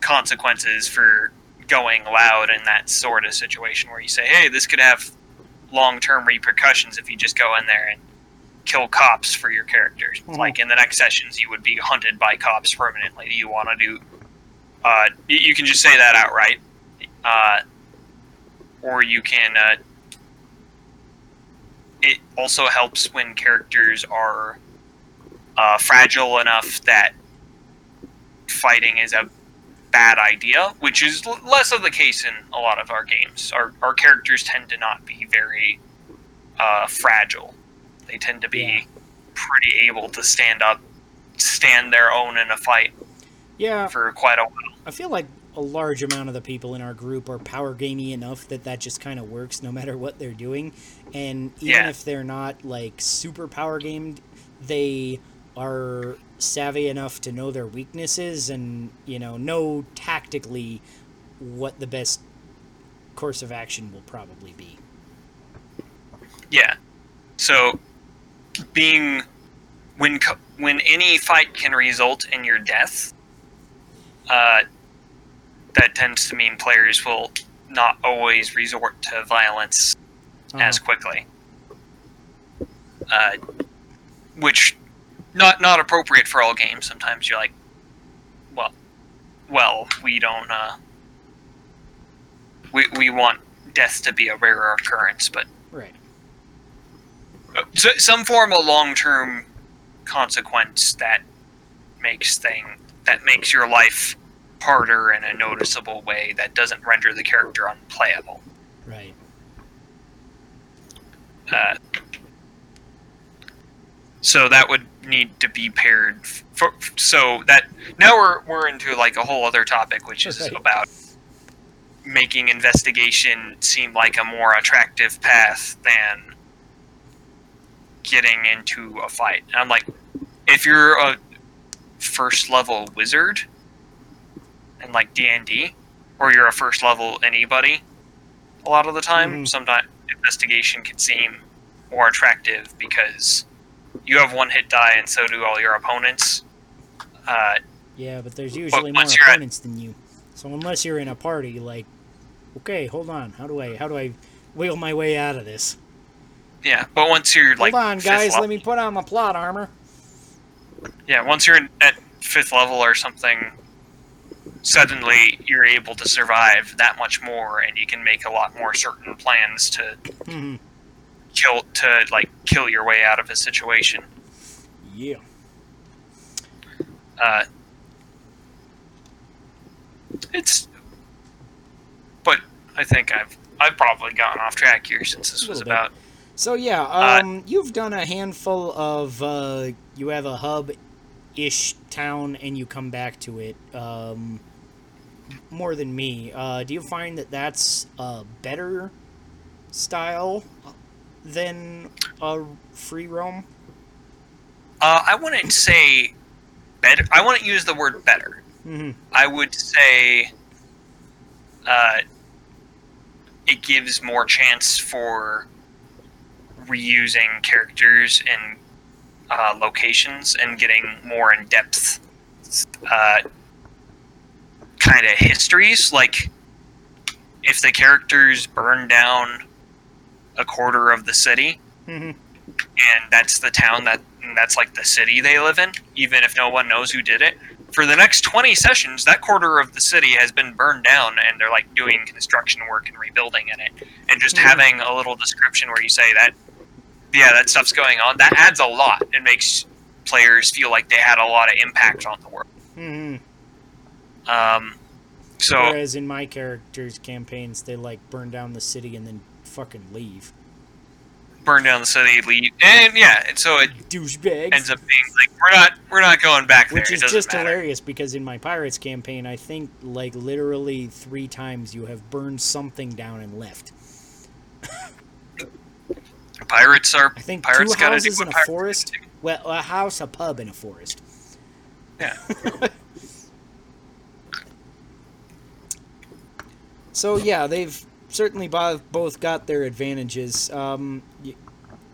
consequences for going loud in that sort of situation where you say, "Hey, this could have long-term repercussions if you just go in there and kill cops for your characters. Mhm. Like in the next sessions, you would be hunted by cops permanently. Do you want to do? Uh, you, you can just say that outright, uh, or you can. Uh, it also helps when characters are uh, fragile enough that fighting is a bad idea, which is l- less of the case in a lot of our games. Our our characters tend to not be very uh, fragile. They tend to be Yeah. pretty able to stand up, stand their own in a fight Yeah, for quite a while. I feel like a large amount of the people in our group are power gamey enough that that just kind of works no *laughs* matter what they're doing. And even Yeah. if they're not like super power gamed, they are savvy enough to know their weaknesses and, you know, know tactically what the best course of action will probably be. Yeah. So, being when when any fight can result in your death, uh, that tends to mean players will not always resort to violence as Uh, quickly. Uh, which not not appropriate for all games. Sometimes you're like, well, well, we don't. Uh, we we want death to be a rarer occurrence, but right. so, some form of long-term consequence that makes thing that makes your life harder in a noticeable way that doesn't render the character unplayable. Right. Uh, so that would need to be paired. For, so that now we're we're into like a whole other topic, which is Right. about making investigation seem like a more attractive path than getting into a fight. And I'm like, if you're a first level wizard and like D and D, or you're a first level anybody, a lot of the time, Mhm. sometimes investigation can seem more attractive because you have one hit die and so do all your opponents. Uh, Yeah, but there's usually more once you're at- opponents than you. So unless you're in a party, like, okay, hold on, how do I how do I wheel my way out of this? yeah, but once you're like hold on, guys, level- let me put on my plot armor. yeah, once you're in, at fifth level or something, suddenly you're able to survive that much more, and you can make a lot more certain plans to hmm kill to like kill your way out of a situation. Yeah. Uh, it's, but I think I've I've probably gotten off track here since this was bit. about So yeah, Uh, um, you've done a handful of uh, you have a hub-ish town, and you come back to it. Um, more than me. Uh, do you find that that's a better style than a free roam? Uh, I wouldn't say better. I wouldn't use the word better. Mm-hmm. I would say uh, it gives more chance for reusing characters and uh, locations and getting more in depth uh, kind of histories. Like if the characters burn down a quarter of the city, Mm-hmm. and that's the town that that's like the city they live in even if no one knows who did it for the next 20 sessions that quarter of the city has been burned down and they're like doing construction work and rebuilding in it and just Mhm. having a little description where you say that yeah that stuff's going on that adds a lot it makes players feel like they had a lot of impact on the world Mm-hmm. um so Whereas in my characters' campaigns, they like burn down the city and then fucking leave. burn down the city leave and yeah and so it Douchebags. ends up being like we're not we're not going back there Which is just matter. hilarious because in my pirates campaign, I think like literally three times you have burned something down and left. Pirates are I think pirates two houses in a forest. Well, a house, a pub, and a forest. Yeah. *laughs* So yeah, they've certainly both got their advantages. Um,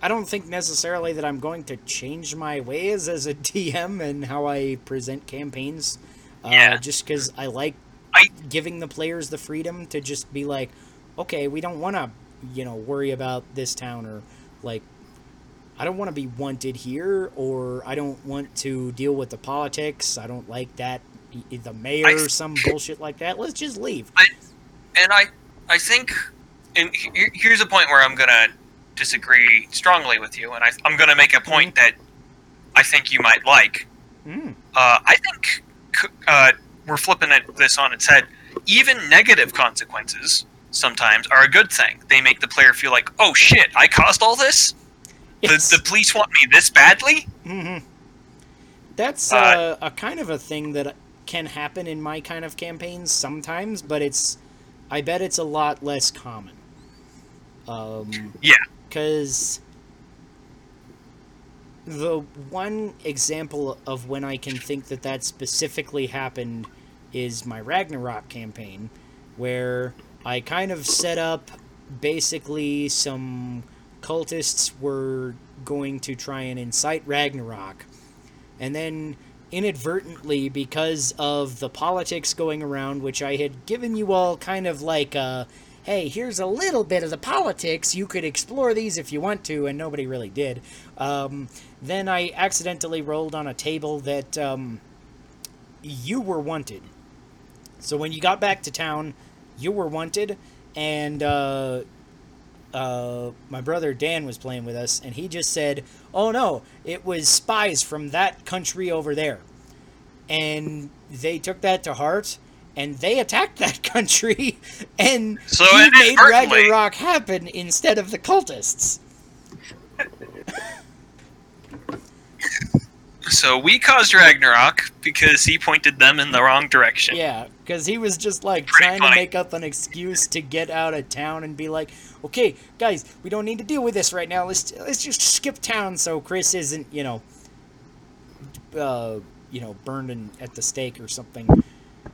I don't think necessarily that I'm going to change my ways as a *laughs* DM and how I present campaigns. Uh, Yeah. Just because I like I- giving the players the freedom to just be like, okay, we don't want to, you know, worry about this town or like. I don't want to be wanted here, or I don't want to deal with the politics. I don't like that, the mayor, I- or some bullshit like that. Let's just leave. and I I think and he- here's a point where I'm gonna disagree strongly with you, and I, I'm gonna make a point that I think you might like. Mm. Uh, I think uh, we're flipping it, this on its head. Even negative consequences sometimes are a good thing. They make the player feel like, oh shit, I caused all this. The, the police want me this badly. Mhm. That's Uh, uh, a kind of a thing that can happen in my kind of campaigns sometimes, but it's, I bet it's a lot less common. Um, Yeah. Because the one example of when I can think that that specifically happened is my Ragnarok campaign, where I kind of set up basically some cultists were going to try and incite Ragnarok. And then inadvertently, because of the politics going around, which I had given you all kind of like a hey, here's a little bit of the politics, you could explore these if you want to, and nobody really did. Um, then I accidentally rolled on a table that um, you were wanted. So when you got back to town, you were wanted, and uh, uh, my brother Dan was playing with us, and he just said, "Oh no, it was spies from that country over there," and they took that to heart, and they attacked *laughs* that country, and So he made Ragnarok happen instead of the cultists. So we caused Ragnarok because he pointed them in the wrong direction. Yeah, because he was just like trying to make up an excuse to get out of town and be like, "Okay, guys, we don't need to deal with this right now. Let's let's just skip town so Chris isn't, you know, uh, you know, burned in, at the stake or something."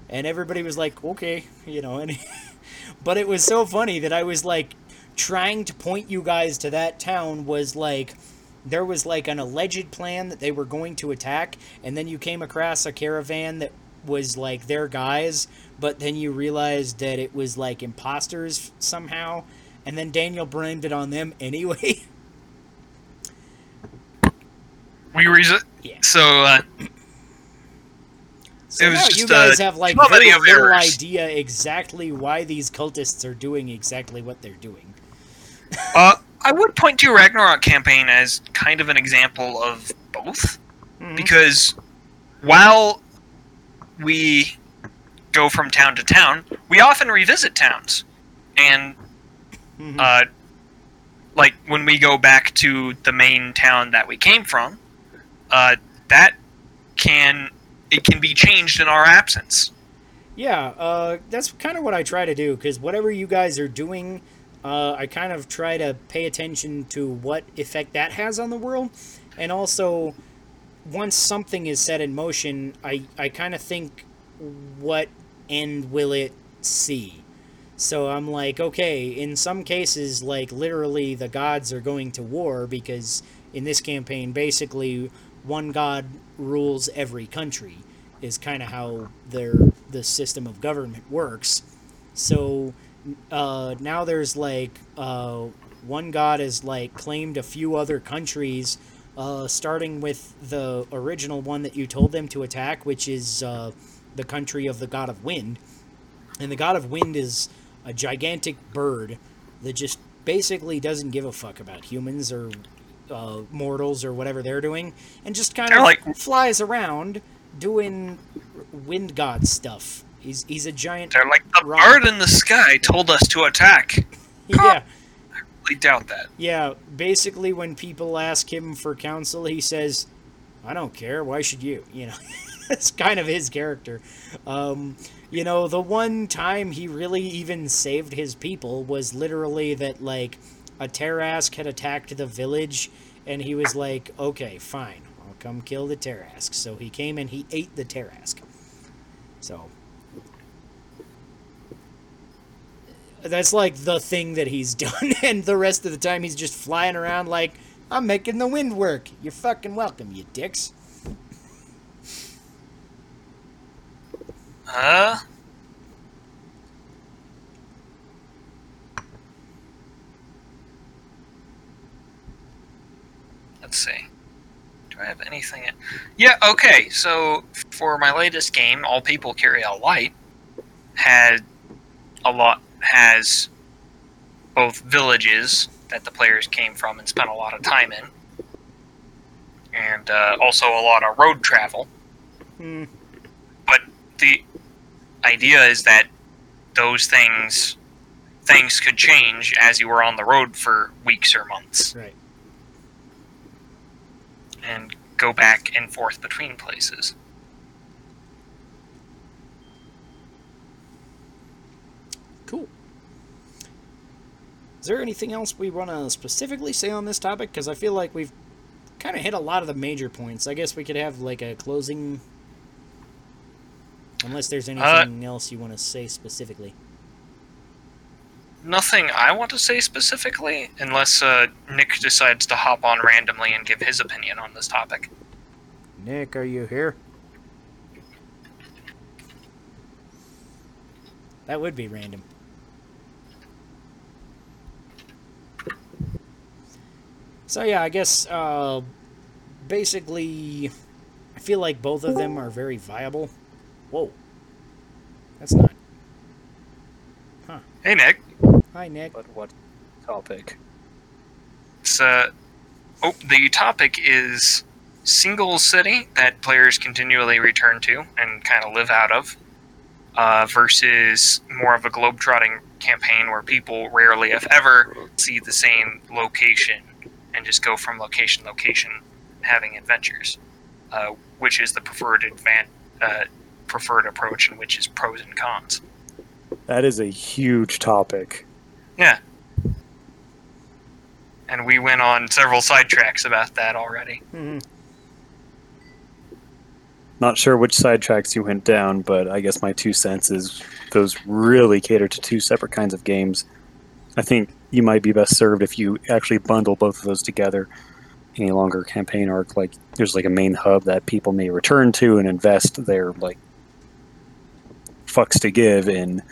And everybody was like, "Okay," you know, and *laughs* but it was so funny that I was like trying to point you guys to that town was like there was like an alleged plan that they were going to attack and then you came across a caravan that was like their guys but then you realized that it was like imposters somehow and then Daniel blamed it on them anyway *laughs* We were Yeah. so uh, so It was just you guys a have like very of little errors. idea exactly why these cultists are doing exactly what they're doing uh, I would point to Ragnarok campaign as kind of an example of both. Mhm. because while we go from town to town, we often revisit towns, and Mhm. uh, like when we go back to the main town that we came from, uh, that can it can be changed in our absence. Yeah, uh, that's kind of what I try to do because whatever you guys are doing, uh, I kind of try to pay attention to what effect that has on the world, and also once something is set in motion, I I kind of think what end will it see. So I'm like, okay, in some cases, like literally the gods are going to war because in this campaign, basically one god rules every country is kind of how their the system of government works. So uh, now there's like uh, one god has like claimed a few other countries, uh, starting with the original one that you told them to attack, which is uh, the country of the god of wind. And the god of wind is a gigantic bird that just basically doesn't give a fuck about humans or uh, mortals or whatever they're doing, and just kind of like- flies around doing wind god stuff. He's he's a giant. They're like the Right. bird in the sky told us to attack. *laughs* Yeah, Doubt that. yeah. Basically, when people ask him for counsel, he says, "I don't care. Why should you?" *laughs* You know, it's kind of his character. Um, you know, the one time he really even saved his people was literally that like a Tarrasque had attacked the village, and he was like, "Okay, fine, I'll come kill the Tarrasque." So he came and he ate the Tarrasque. So that's like the thing that he's *laughs* done, and the rest of the time he's just flying around like, "I'm making the wind work. You're fucking welcome, you dicks." Uh. Let's see. Do I have anything? In... Yeah. Okay. So for my latest game, All People Carry a Light, had a lot has both villages that the players came from and spent a lot of time in, and uh, also a lot of road travel Hmm. but the idea is that those things things could change as you were on the road for weeks or months Right. and go back and forth between places. Cool. Is there anything else we want to specifically say on this topic? Because I feel like we've kind of hit a lot of the major points. I guess we could have like a closing. Unless there's anything else you want to say specifically. Nothing I want to say specifically, unless uh, Nick decides to hop on randomly and give his opinion on this topic. Nick, are you here? That would be random. So yeah, I guess uh, basically, I feel like both of them are very viable. Whoa, that's not. Hey, Nick. Hi, Nick. But what topic? It's, uh, oh, the topic is single city that players continually return to and kind of live out of, uh, versus more of a globetrotting campaign where people rarely, if ever, see the same location and just go from location to location having adventures, uh, which is the preferred advan- uh, preferred approach and which is pros and cons. That is a huge topic. Yeah. And we went on several sidetracks about that already. Mhm. Not sure which sidetracks you went down, but I guess my two cents is those really cater to two separate kinds of games. I think you might be best served if you actually bundle both of those together in a longer campaign arc. Like there's like a main hub that people may return to and invest their like fucks to give in.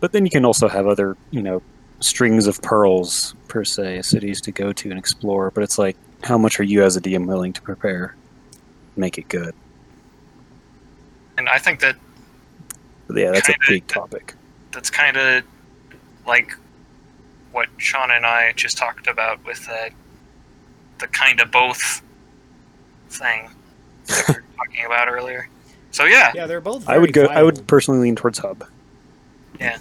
But then you can also have other, you know, strings of pearls per se, cities to go to and explore. But it's like, how much are you as a DM willing to prepare? Make it good. And I think that But yeah, that's a Kinda- big topic. that's kind of like what Sean and I just talked about with uh, the kind of both thing that we were *laughs* talking about earlier. So yeah, Yeah, they're both. I would very go. I would personally lean towards hub. Yeah,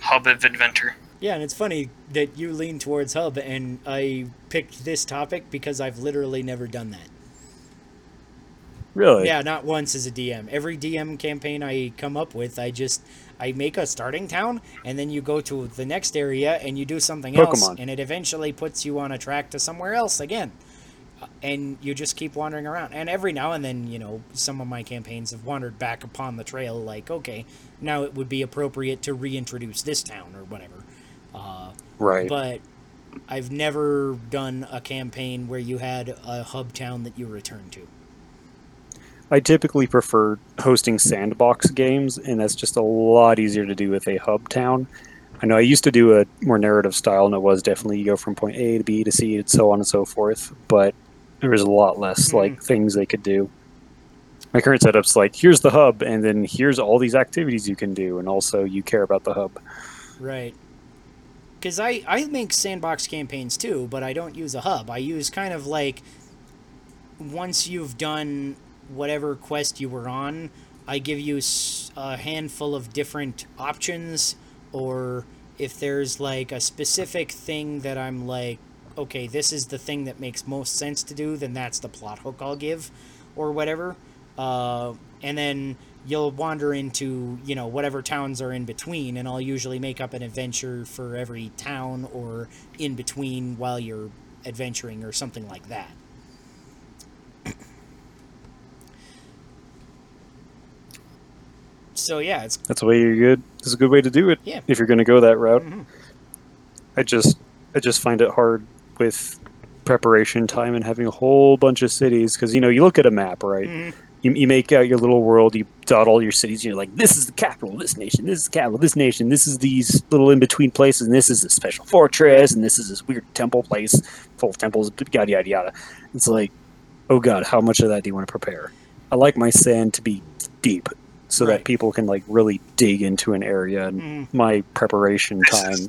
Hub of adventure. Yeah, and it's funny that you lean towards hub, and I picked this topic because I've literally never done that. Really? Yeah, not once as a DM. Every DM campaign I come up with, I just I make a starting town, and then you go to the next area and you do something else, and it eventually puts you on a track to somewhere else again. Uh, And you just keep wandering around. And every now and then, you know, some of my campaigns have wandered back upon the trail, like, okay, now it would be appropriate to reintroduce this town or whatever. Uh, Right. but I've never done a campaign where you had a hub town that you returned to. I typically prefer hosting sandbox games, and that's just a lot easier to do with a hub town. I know I used to do a more narrative style, and it was definitely you go from point A to B to C, and so on and so forth. But there was a lot less Mhm. like things they could do. My current setup's like here's the hub, and then here's all these activities you can do, and also you care about the hub. Right. Because I, I make sandbox campaigns too, but I don't use a hub. I use kind of like once you've done whatever quest you were on, I give you a handful of different options, or if there's like a specific thing that I'm like, okay, this is the thing that makes most sense to do, then that's the plot hook I'll give, or whatever. Uh, and then you'll wander into you know whatever towns are in between and i'll usually make up an adventure for every town or in between while you're adventuring or something like that so yeah it's That's the way you're good. Is a good way to do it. Yeah. If you're going to go that route. Mhm. I just I just find it hard with preparation time and having a whole bunch of cities because you know you look at a map right Mhm. you, you make out your little world you dot all your cities you're like this is the capital of this nation this is the capital of this nation this is these little in between places and this is a special fortress and this is this weird temple place full of temples yada yada yada it's like oh god how much of that do you want to prepare I like my sand to be deep so Right. that people can like really dig into an area and Mhm. my preparation This time is-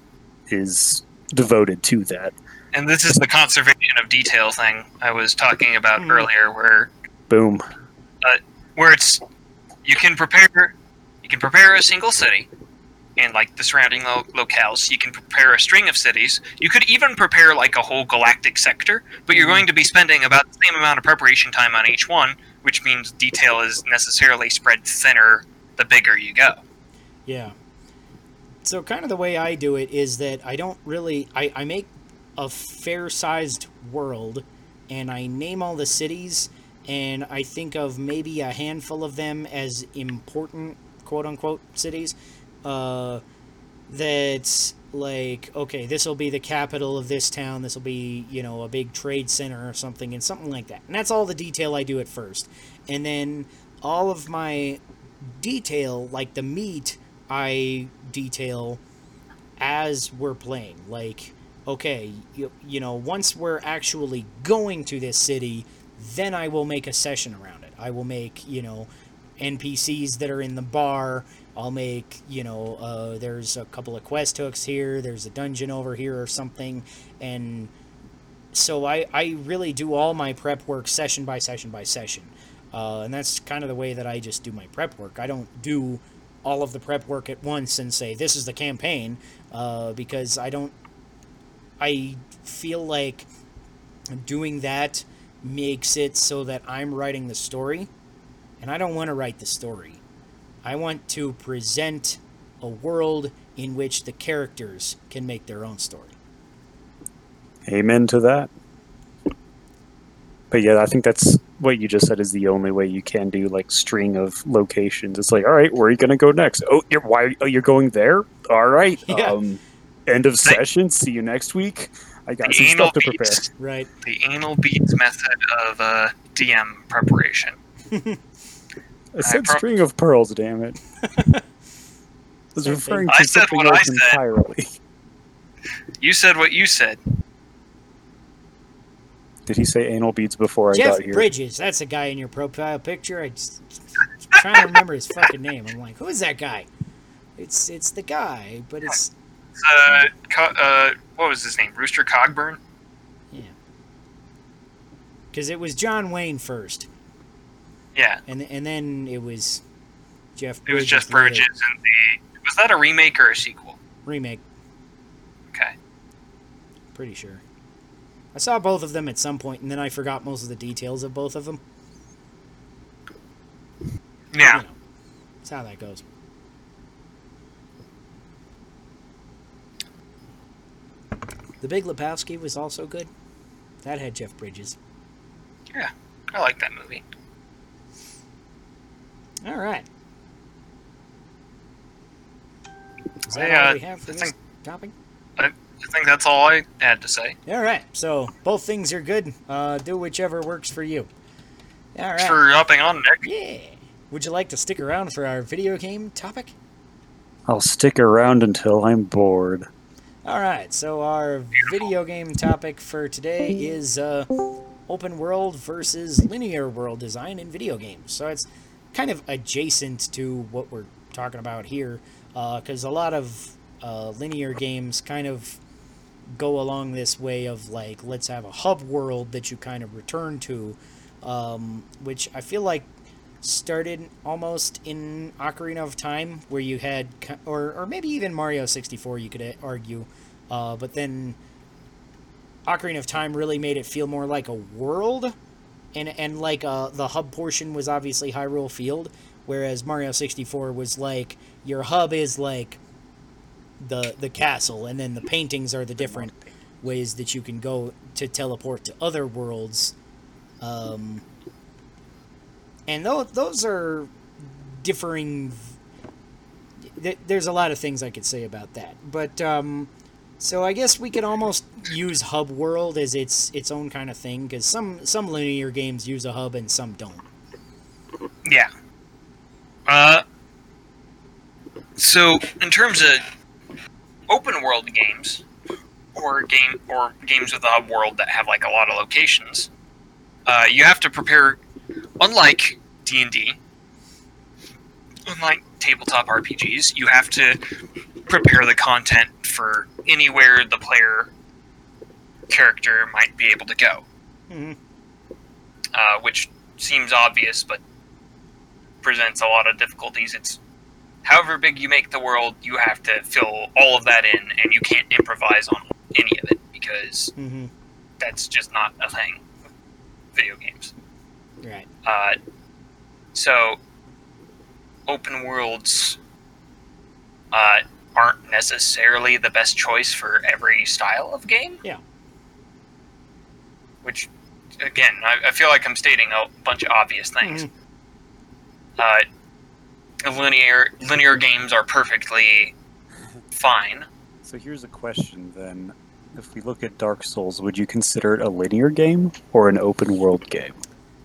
is devoted to that. And this is the conservation of detail thing I was talking about Mhm. earlier, where Boom. where it's you can prepare You can prepare a single city and like the surrounding lo- locales. You can prepare a string of cities. You could even prepare like a whole galactic sector, but you're going to be spending about the same amount of preparation time on each one, which means detail is necessarily spread thinner the bigger you go. Yeah. So kind of the way I do it is that I don't really I, I make a fair sized world and I name all the cities and I think of maybe a handful of them as important quote unquote cities. Uh that's like okay this will be the capital of this town this will be you know a big trade center or something and something like that. And that's all the detail i do at first. And then all of my detail like the meat i detail as we're playing like okay you, you know once we're actually going to this city then i will make a session around it. I will make you know npcs that are in the bar i'll make you know uh, there's a couple of quest hooks here there's a dungeon over here or something and so I, I really do all my prep work session by session by session uh, and that's kind of the way that I just do my prep work. I don't do all of the prep work at once and say this is the campaign uh, because I don't. I feel like doing that makes it so that I'm writing the story, and I don't want to write the story. I want to present a world in which the characters can make their own story. Amen to that. But yeah, I think that's what you just said is the only way you can do like string of locations. It's like, all right, where are you going to go next? Oh, you're why? Oh, you're going there. All right. *laughs* Yeah. Um, end of session. See you next week. I got The some stuff to prepare. beads, Right. the anal beads method of uh, DM preparation. *laughs* I said prob- string of pearls. Damn it. *laughs* I was referring to I said something what I else said. entirely. You said what you said. Did he say anal beads before I got here? Jeff Bridges, that's a guy in your profile picture. I just I'm trying to remember his fucking name. I'm like, who is that guy? It's it's the guy, but it's Uh, Co- uh, what was his name? Rooster Cogburn. yeah. Because it was John Wayne first, Yeah, and and then it was Jeff. it was Bridges just. Bridges and the. Was that a remake or a sequel? remake. Okay. Pretty sure. I saw both of them at some point, and then I forgot most of the details of both of them. Yeah. You know, that's how that goes. The Big Lebowski was also good. That had Jeff Bridges. Yeah, I like that movie. All right. Is that I, all uh, we have for I this think- topic? I think that's all I had to say. All right. So both things are good. Uh, do whichever works for you. All right. Thanks for hopping on, Nick. Yeah. Would you like to stick around for our video game topic? I'll stick around until I'm bored. All right, so our video game topic for today is uh, open world versus linear world design in video games. So it's kind of adjacent to what we're talking about here, because a lot of uh, linear games kind of go along this way of like, let's have a hub world that you kind of return to, um, which I feel like started almost in Ocarina of Time, where you had, or or maybe even Mario 64, you could uh, argue, uh, but then Ocarina of Time really made it feel more like a world, and and like uh, the hub portion was obviously Hyrule Field, whereas Mario 64 was like your hub is like the the castle, and then the paintings are the different ways that you can go to teleport to other worlds. Um, and those those are differing. th- There's a lot of things I could say about that, but um, so I guess we could almost use hub world as its its own kind of thing because some some linear games use a hub and some don't. Yeah. Uh. So, in terms of open world games, or game or games with a hub world that have like a lot of locations, uh, you have to prepare. Unlike D and D, unlike tabletop RPGs, you have to prepare the content for anywhere the player character might be able to go, hmm uh, which seems obvious, but presents a lot of difficulties. It's however big you make the world, you have to fill all of that in, and you can't improvise on any of it because hmm that's just not a thing. with Video games. Right. Uh, so, open worlds uh, aren't necessarily the best choice for every style of game. Yeah. Which, again, I, I feel like I'm stating a bunch of obvious things. Mhm. Uh, linear linear games are perfectly fine. So here's a question then. If we look at Dark Souls, would you consider it a linear game or an open world game?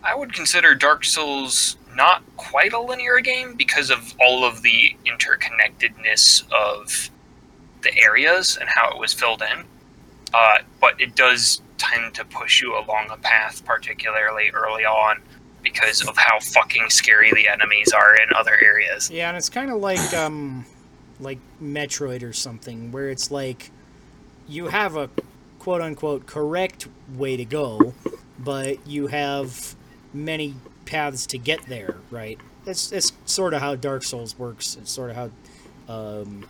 I would consider Dark Souls not quite a linear game because of all of the interconnectedness of the areas and how it was filled in. Uh, but it does tend to push you along a path, particularly early on, because of how fucking scary the enemies are in other areas. Yeah, and it's kind of like *coughs* um, like Metroid or something, where it's like you have a quote unquote correct way to go, but you have many paths to get there. Right? It's it's sort of how Dark Souls works. It's sort of how um,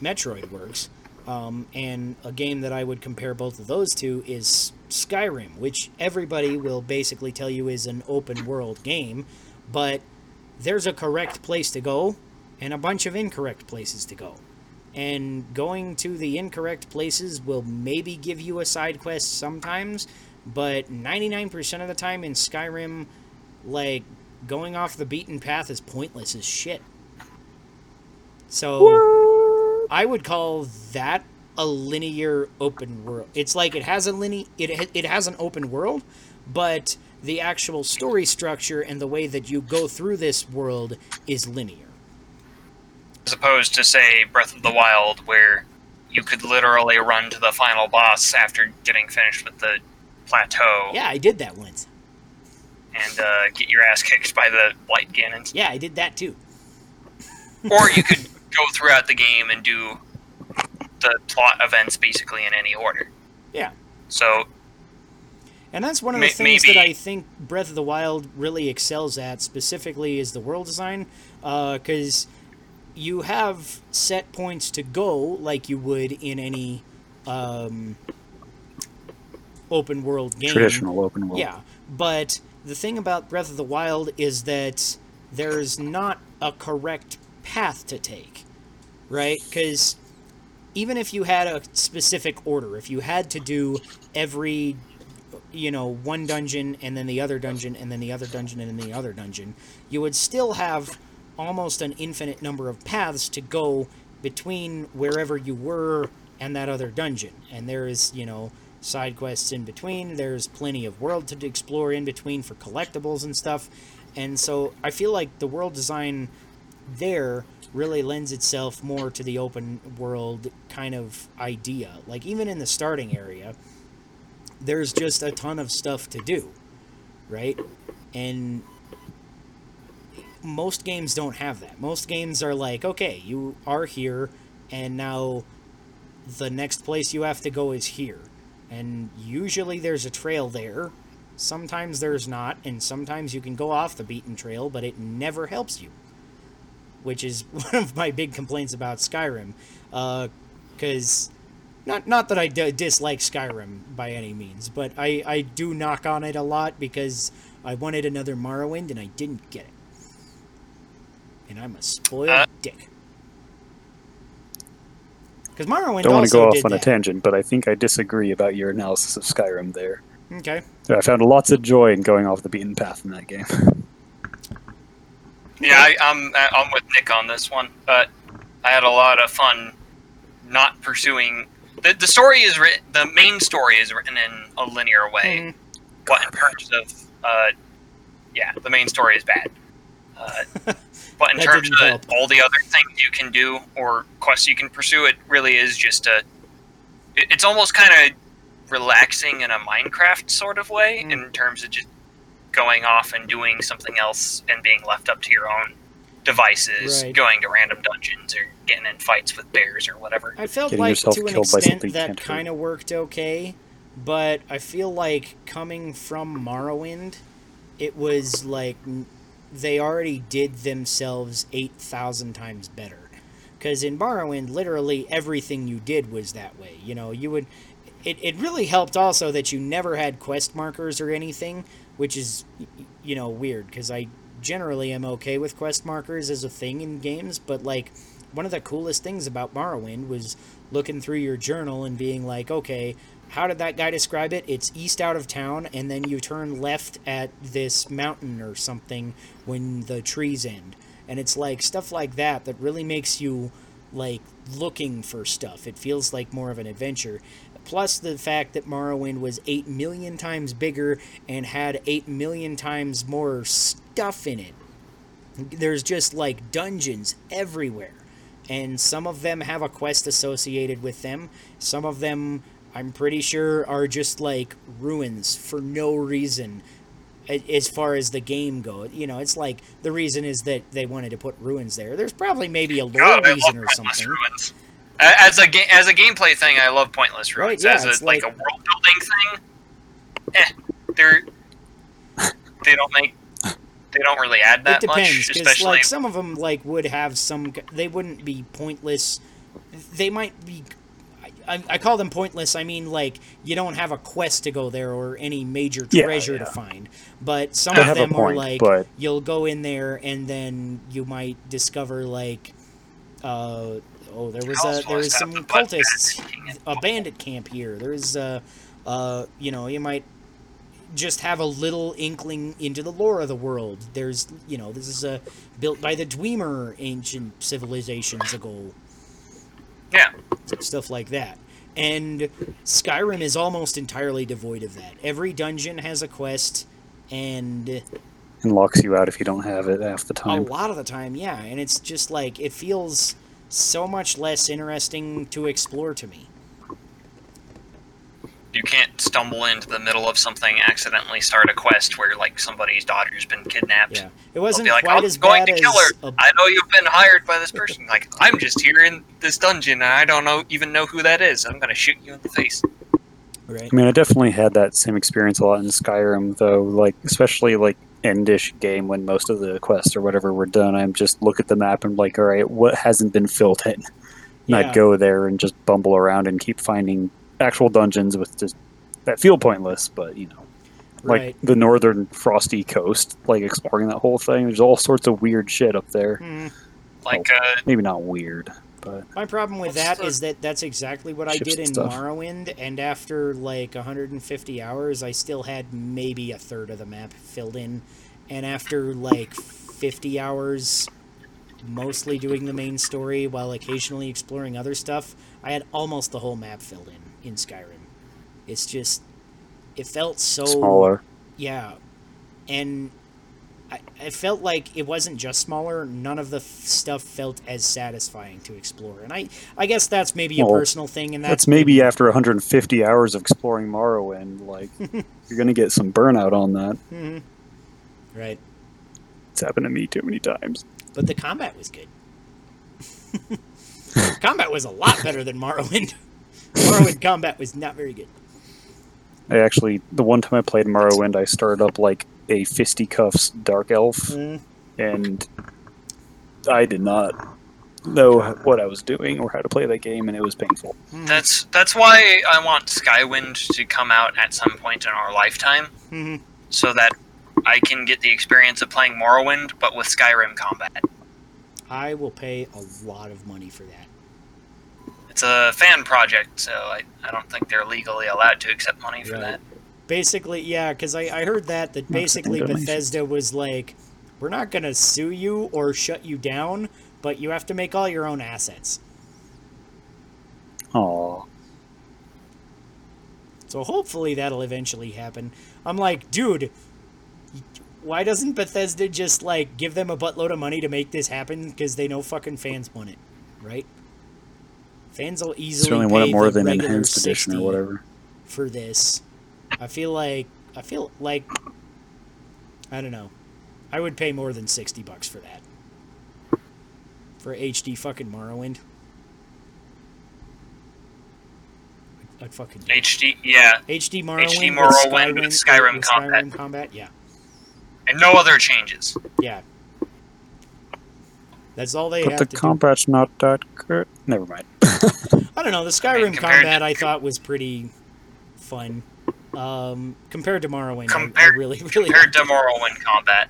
Metroid works. Um, and a game that I would compare both of those to is Skyrim, which everybody will basically tell you is an open world game, but there's a correct place to go and a bunch of incorrect places to go. And going to the incorrect places will maybe give you a side quest sometimes, but 99% of the time in Skyrim, like, going off the beaten path is pointless as shit. So, I would call that a linear open world. It's like it has a linear, it, it has an open world, but the actual story structure and the way that you go through this world is linear. As opposed to, say, Breath of the Wild, where you could literally run to the final boss after getting finished with the plateau Yeah, I did that once. And uh, get your ass kicked by the White Ganons. Yeah, I did that too. *laughs* or you could go throughout the game and do the plot events basically in any order. Yeah. So And that's one of the May- things maybe- that I think Breath of the Wild really excels at, specifically, is the world design. Because you have set points to go, like you would in any um, open world game. Traditional open world. Yeah, but the thing about Breath of the Wild is that there's not a correct path to take, right? Because even if you had a specific order, if you had to do every, you know, one dungeon and then the other dungeon and then the other dungeon and then the other dungeon, you would still have almost an infinite number of paths to go between wherever you were and that other dungeon. And there is, you know, side quests in between. There's plenty of world to explore in between for collectibles and stuff. And so I feel like the world design there really lends itself more to the open world kind of idea. Like even in the starting area, there's just a ton of stuff to do, right? And most games don't have that. Most games are like, okay, you are here, and now the next place you have to go is here. And usually there's a trail there. Sometimes there's not, and sometimes you can go off the beaten trail, but it never helps you. Which is *laughs* one of my big complaints about Skyrim. Because, not, not that I d- dislike Skyrim by any means, but I, I do knock on it a lot because I wanted another Morrowind and I didn't get it. And I'm a spoiled Uh, dick. Because Morrowind Don't want to go off did on a tangent, but I think I disagree about your analysis of Skyrim there. Okay. I found lots of joy in going off the beaten path in that game. yeah, I, I'm I'm with Nick on this one, but I had a lot of fun not pursuing the the story is written. The main story is written in a linear way, Mhm. but in terms of uh, yeah, the main story is bad. Uh, *laughs* but in That terms of help. all the other things you can do or quests you can pursue, it really is just a. It's almost kind of relaxing in a Minecraft sort of way Mm. in terms of just going off and doing something else and being left up to your own devices, Right. going to random dungeons or getting in fights with bears or whatever. I felt Getting like to an extent that kind of worked okay, but I feel like coming from Morrowind, it was like n- they already did themselves 8,000 times better. Because in Morrowind, literally everything you did was that way. You know, you would. It, it really helped also that you never had quest markers or anything, which is, you know, weird because I generally am okay with quest markers as a thing in games, but like one of the coolest things about Morrowind was looking through your journal and being like, okay, how did that guy describe it? It's east out of town, and then you turn left at this mountain or something when the trees end. And it's like stuff like that that really makes you like looking for stuff. It feels like more of an adventure. Plus the fact that Morrowind was 8 million times bigger and had 8 million times more stuff in it. There's just like dungeons everywhere. And some of them have a quest associated with them. Some of them, I'm pretty sure, are just like ruins for no reason as far as the game goes. You know, it's like the reason is that they wanted to put ruins there. There's probably maybe a lore God, reason or something. ruins. As a ga- as a gameplay thing, I love pointless ruins. Right, yeah, as a, like, like- a world building thing, eh, they're they don't make they don't really add that it depends much, especially like some of them like would have some they wouldn't be pointless they might be I, I call them pointless. I mean like you don't have a quest to go there or any major Yeah, treasure to find. But some They of have a them are like but- you'll go in there and then you might discover like uh oh there was a there was some cultists a bandit camp here. There's uh uh you know you might just have a little inkling into the lore of the world. There's, you know, this is a built by the Dwemer ancient civilizations ago, yeah. stuff like that. And Skyrim is almost entirely devoid of that. Every dungeon has a quest, and and locks you out if you don't have it half the time. a lot of the time, yeah. And it's just like it feels so much less interesting to explore to me. You can't stumble into the middle of something, accidentally start a quest where like somebody's daughter's been kidnapped. Yeah, it wasn't be like, quite I'm as going bad to kill as her. a I know you've been hired by this person. Like, I'm just here in this dungeon and I don't know even know who that is. I'm gonna shoot you in the face. right. I mean, I definitely had that same experience a lot in Skyrim, though. Like, especially like endish game when most of the quests or whatever were done. I'm just look at the map and like, all right, what hasn't been filled in? And Yeah. I'd go there and just bumble around and keep finding actual dungeons with just that feel pointless, but you know, like Right. the northern frosty coast, like exploring that whole thing. There's all sorts of weird shit up there. Hmm. Like, uh, Maybe not weird, but My problem with What's that the- is that that's exactly what I did in stuff. Morrowind, and after like 150 hours, I still had maybe a third of the map filled in, and after like 50 hours, mostly doing the main story while occasionally exploring other stuff, I had almost the whole map filled in in Skyrim. It's just, it felt so smaller. yeah, and I, I felt like it wasn't just smaller. None of the f- stuff felt as satisfying to explore, and I I guess that's maybe a Well, personal thing, and That's that's, maybe after 150 hours of exploring Morrowind. Like, *laughs* you're gonna get some burnout on that. Mhm. right. It's happened to me too many times. But the combat was good. *laughs* combat was a lot better than Morrowind. *laughs* Morrowind combat was not very good. I actually, the one time I played Morrowind, I started up like a fisticuffs dark elf, Mm. and I did not know what I was doing or how to play that game, and it was painful. that's that's why I want Skywind to come out at some point in our lifetime, Mhm. so that I can get the experience of playing Morrowind, but with Skyrim combat. I will pay a lot of money for that. It's a fan project, so I, I don't think they're legally allowed to accept money for Right. that. Basically, yeah, because I, I heard that that basically. Bethesda was like, we're not gonna sue you or shut you down, but you have to make all your own assets. Aw, So hopefully that'll eventually happen. I'm like, dude, why doesn't Bethesda just like give them a buttload of money to make this happen? Because they know fucking fans want it, right? Fans will easily certainly pay want it more than enhanced edition or whatever. for this. I feel like I feel like I don't know. I would pay more than sixty bucks for that. For HD fucking Morrowind. I'd, I'd fucking. HD, yeah, HD Morrowind, HD Morrowind with Skyrim, Skyrim with combat. Skyrim combat, yeah. and no other changes. Yeah. That's all they But have the to combat's not that good. Never mind. Do. *laughs* I don't know. The Skyrim compared combat to- I thought was pretty fun. Um, compared to Morrowind, I- I, Compared- really, *laughs* really. Compared to Morrowind combat,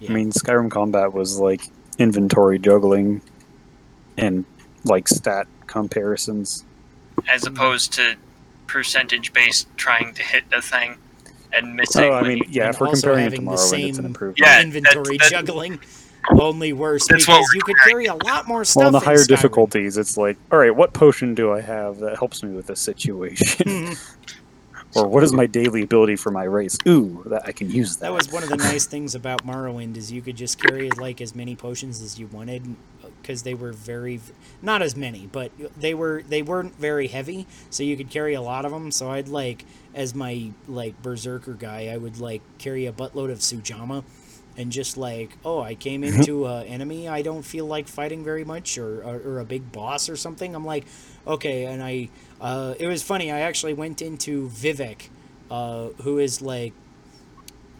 Yeah. I mean, Skyrim combat was like inventory juggling and like stat comparisons. as opposed to percentage based trying to hit a thing and missing. Oh, I mean, yeah, if we're comparing it to the Morrowind, it's an same- improvement. Yeah, inventory that- that- juggling. Only worse That's because you could carry a lot more stuff. Well, in the higher Skyrim. difficulties, it's like, all right, what potion do I have that helps me with this situation? *laughs* *laughs* Or what is my daily ability for my race? Ooh, that I can use that. That was one of the nice *laughs* things about Morrowind is you could just carry like as many potions as you wanted because they were very not as many, but they were they weren't very heavy, so you could carry a lot of them. So I'd like as my like berserker guy, I would like carry a buttload of Sujamma and just like, oh, I came into a enemy I don't feel like fighting very much or, or, or a big boss or something. I'm like, okay, and I uh, it was funny. I actually went into Vivec, uh, who is like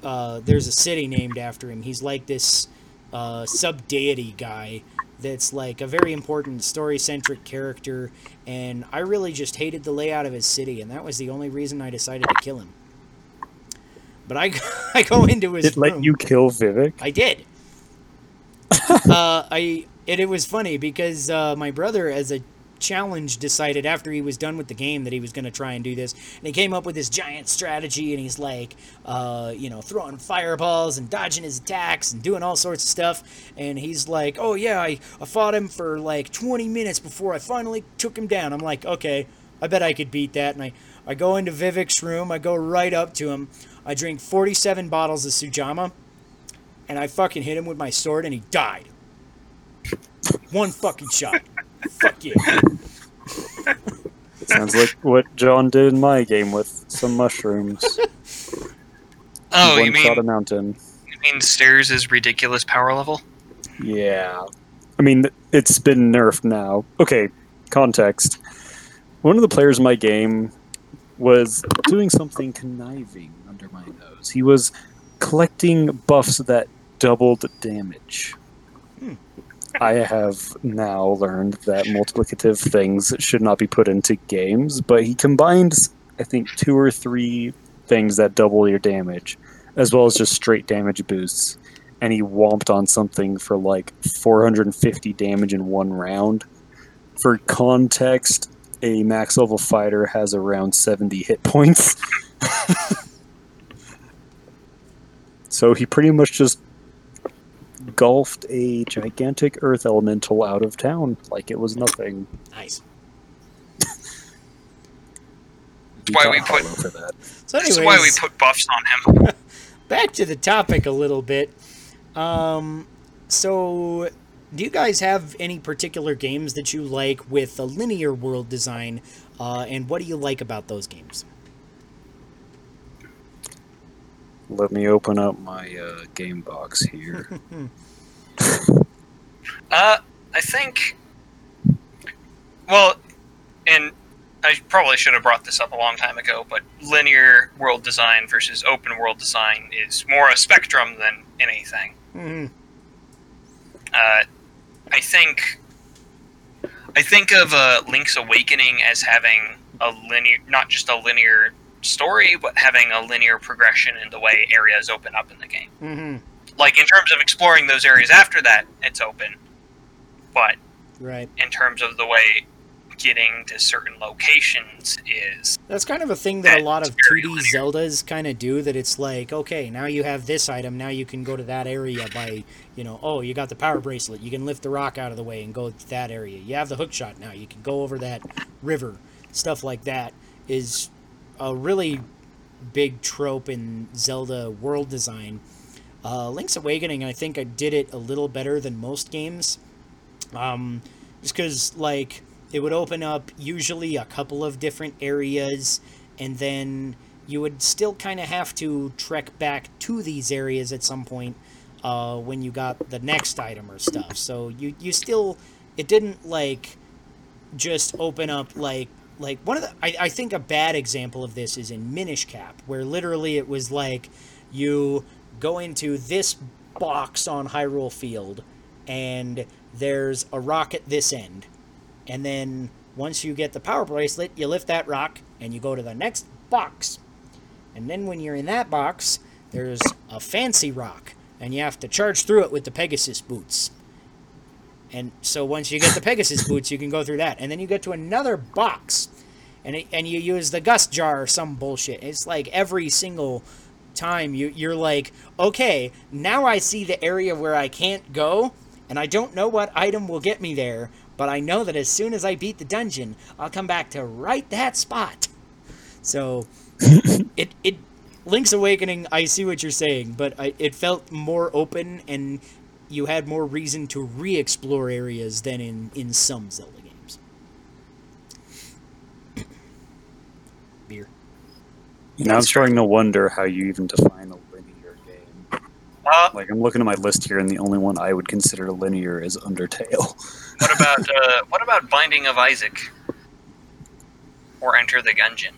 uh, there's a city named after him. He's like this uh, sub deity guy that's like a very important story centric character, and I really just hated the layout of his city, and that was the only reason I decided to kill him. But I, *laughs* I go into his It let you kill Vivec? I did. *laughs* uh, I and it was funny because uh, my brother, as a challenge, decided after he was done with the game that he was going to try and do this, and he came up with this giant strategy, and he's like, uh, you know, throwing fireballs and dodging his attacks and doing all sorts of stuff, and he's like, oh yeah, I, I fought him for like 20 minutes before I finally took him down. I'm like, okay, I bet I could beat that, and I I go into Vivec's room, I go right up to him, I drink 47 bottles of Sujamma and I fucking hit him with my sword and he died. One fucking shot. Fuck you. Sounds like what John did in my game with some mushrooms. oh, One you mean shot a mountain. you mean Stairs is ridiculous power level? Yeah. I mean, it's been nerfed now. Okay, context. One of the players in my game was doing something conniving under my nose. He was collecting buffs that doubled damage. Hmm. I have now learned that multiplicative things should not be put into games, but he combined, I think, two or three things that double your damage, as well as just straight damage boosts and he whomped on something for like 450 damage in one round. For context, a max level fighter has around 70 hit points. *laughs* so he pretty much just golfed a gigantic earth elemental out of town like it was nothing. Nice. *laughs* He why we put- for that. So That's why we put buffs on him. *laughs* back to the topic a little bit. Um, so do you guys have any particular games that you like with a linear world design? Uh, and what do you like about those games? Let me open up my uh, game box here. *laughs* Uh, I think. Well, and I probably should have brought this up a long time ago, but linear world design versus open world design is more a spectrum than anything. hmm Uh, I think. I think of uh, Link's Awakening as having a linear, not just a linear story, but having a linear progression in the way areas open up in the game. hmm Like in terms of exploring those areas after that, it's open, but Right. in terms of the way getting to certain locations is That's kind of a thing that a lot of 2D linear. Zeldas kind of do. That it's like, okay, now you have this item. Now you can go to that area by, you know, oh, you got the power bracelet. You can lift the rock out of the way and go to that area. You have the hook shot now. You can go over that river. Stuff like that is a really big trope in Zelda world design. Uh, Link's Awakening, I think I did it a little better than most games. Um, just because, like, it would open up usually a couple of different areas, and then you would still kind of have to trek back to these areas at some point uh, when you got the next item or stuff. So you, you still, it didn't, like, just open up, like, like one of the I, I think a bad example of this is in Minish Cap, where literally it was like you go into this box on Hyrule Field, and there's a rock at this end. And then once you get the power bracelet, you lift that rock and you go to the next box. And then when you're in that box, there's a fancy rock, and you have to charge through it with the Pegasus boots. And so once you get the Pegasus *laughs* boots, you can go through that. And then you get to another box, and it, and you use the gust jar or some bullshit. It's like every single time you you're like, okay, now I see the area where I can't go, and I don't know what item will get me there, but I know that as soon as I beat the dungeon, I'll come back to right that spot. So *coughs* it it Link's Awakening, I see what you're saying, but I, it felt more open and you had more reason to re-explore areas than in in some Zelda games. *clears throat* Beer. Now I'm starting to wonder how you even define a linear game. Uh, Like I'm looking at my list here, and the only one I would consider linear is Undertale. *laughs* what about uh, what about Binding of Isaac or Enter the Gungeon?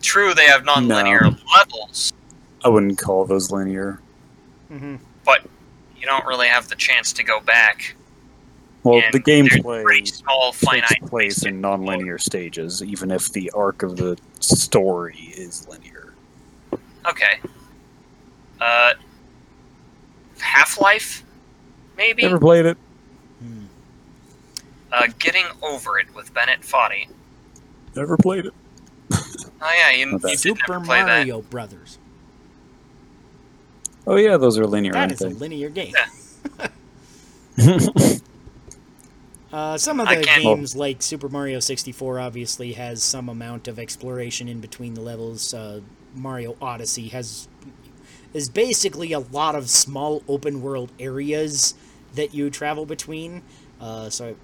True, they have non-linear No. levels, I wouldn't call those linear. Mm-hmm. But you don't really have the chance to go back. Well, and the there's gameplay pretty small, takes finite place in non-linear stages, even if the arc of the story is linear. Okay. Uh, Half Life, maybe. Never played it. Hmm. Uh, Getting Over It with Bennett Foddy. Never played it. Oh yeah, you, you did Super never play that. Mario Brothers. Oh yeah, those are linear. That aren't a linear game. Yeah. *laughs* Uh, some of the can't- games, like Super Mario 64, obviously has some amount of exploration in between the levels. Uh, Mario Odyssey has is basically a lot of small open world areas that you travel between. Uh, so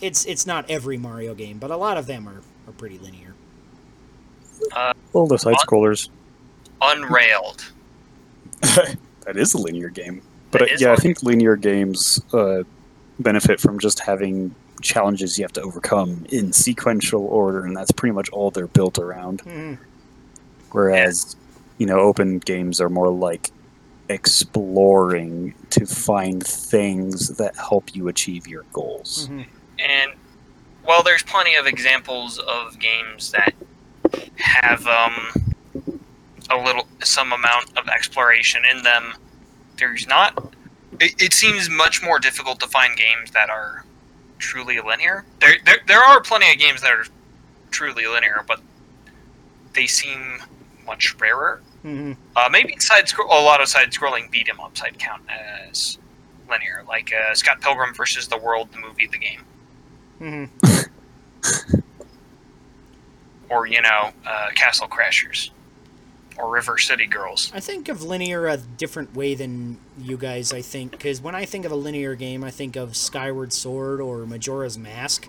it's it's not every Mario game, but a lot of them are, are pretty linear. All the side scrollers. Unrailed. *laughs* that is a linear game. But That uh, is yeah, I think linear games uh, benefit from just having challenges you have to overcome in sequential order, and that's pretty much all they're built around. Mhm. Whereas, you know, open games are more like exploring to find things that help you achieve your goals. Mhm. And while there's plenty of examples of games that have um, a little, some amount of exploration in them, there's not. It, it seems much more difficult to find games that are truly linear. There, there, there are plenty of games that are truly linear, but they seem much rarer. Mhm. Uh, maybe side scroll, a lot of side scrolling beat 'em ups I'd count as linear, like uh, Scott Pilgrim versus the World, the movie, the game. Mhm. *laughs* or you know, uh, Castle Crashers, or River City Girls. I think of linear a different way than you guys, I think, because when I think of a linear game, I think of Skyward Sword or Majora's Mask,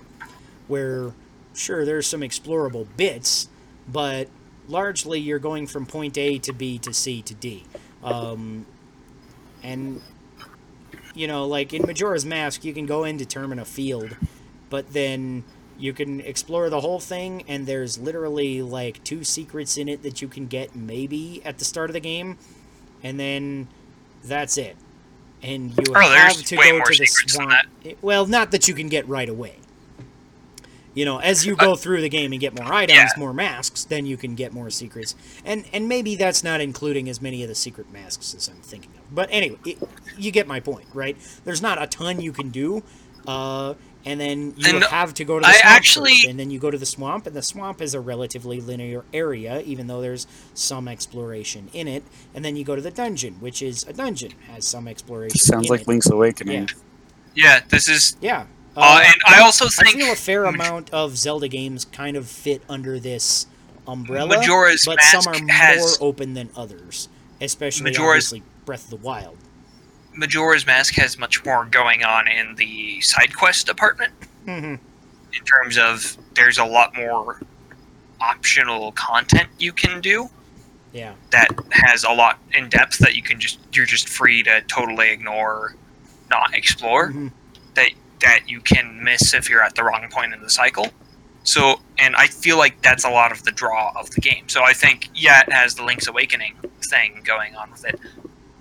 where, sure, there's some explorable bits, but largely you're going from point A to B to C to D. Um, and, you know, like in Majora's Mask, you can go and Termina Field, but then you can explore the whole thing, and there's literally like two secrets in it that you can get maybe at the start of the game, and then that's it. And you Oh, have to go to the swamp. Well, not that you can get right away. You know, as you *laughs* go through the game and get more items, Yeah. more masks, then you can get more secrets. And and maybe that's not including as many of the secret masks as I'm thinking of. But anyway, it, you get my point, right? There's not a ton you can do. Uh, and then you And have to go to the I swamp actually- first, and then you go to the swamp, and the swamp is a relatively linear area, even though there's some exploration in it. And then you go to the dungeon, which is a dungeon, has some exploration. Sounds in like it. Link's Awakening. Yeah, this is. Yeah. Uh, and I also I think feel a fair amount of Zelda games kind of fit under this umbrella, Majora's but Mask some are has- more open than others, especially Majora's- obviously Breath of the Wild. Majora's Mask has much more going on in the side quest department. Mhm. in terms of there's a lot more optional content you can do Yeah. that has a lot in depth that you can just you're just free to totally ignore not explore Mhm. that that you can miss if you're at the wrong point in the cycle so and i feel like that's a lot of the draw of the game so i think yeah it has the link's awakening thing going on with it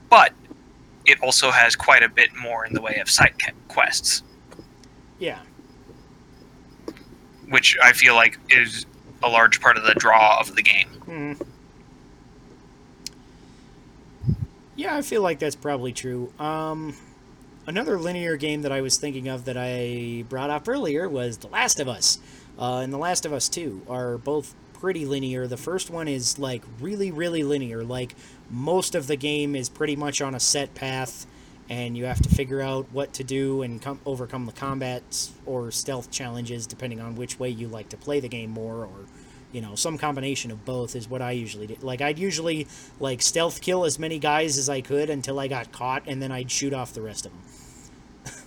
but it also has quite a bit more in the way of side quests, Yeah. which I feel like is a large part of the draw of the game. Hmm. Yeah, I feel like that's probably true. Um, another linear game that I was thinking of that I brought up earlier was The Last of Us. Uh, and The Last of Us 2 are both pretty linear. The first one is like really, really linear. Like most of the game is pretty much on a set path, and you have to figure out what to do and com- overcome the combats or stealth challenges depending on which way you like to play the game more or you know some combination of both is what i usually did like i'd usually like stealth kill as many guys as i could until i got caught and then i'd shoot off the rest of them. *laughs*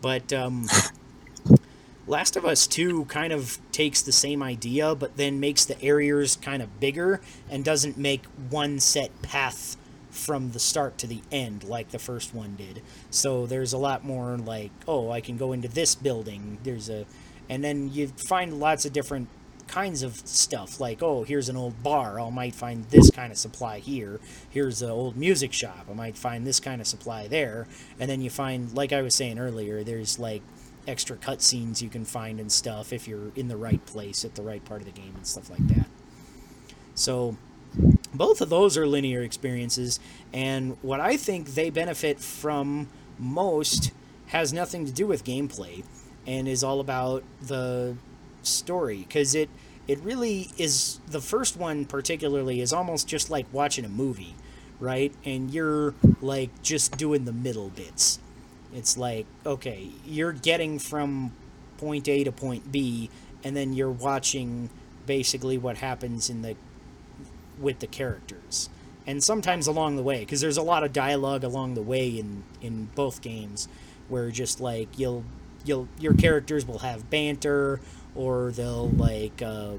But um last of us 2 kind of takes the same idea but then makes the areas kind of bigger and doesn't make one set path from the start to the end like the first one did. So there's a lot more like oh i can go into this building. There's a and then you find lots of different kinds of stuff like oh here's an old bar. Oh, I might find this kind of supply here. Here's an old music shop. I might find this kind of supply there. And then you find like i was saying earlier there's like extra cutscenes you can find and stuff if you're in the right place at the right part of the game and stuff like that. So both of those are linear experiences and what i think they benefit from most has nothing to do with gameplay and is all about the story because it it really is the first one particularly is almost just like watching a movie right? And you're like just doing the middle bits it's like okay you're getting from point a to point b and then you're watching basically what happens in the with the characters. And sometimes along the way because there's a lot of dialogue along the way in in both games where just like you'll you'll your characters will have banter or they'll like uh,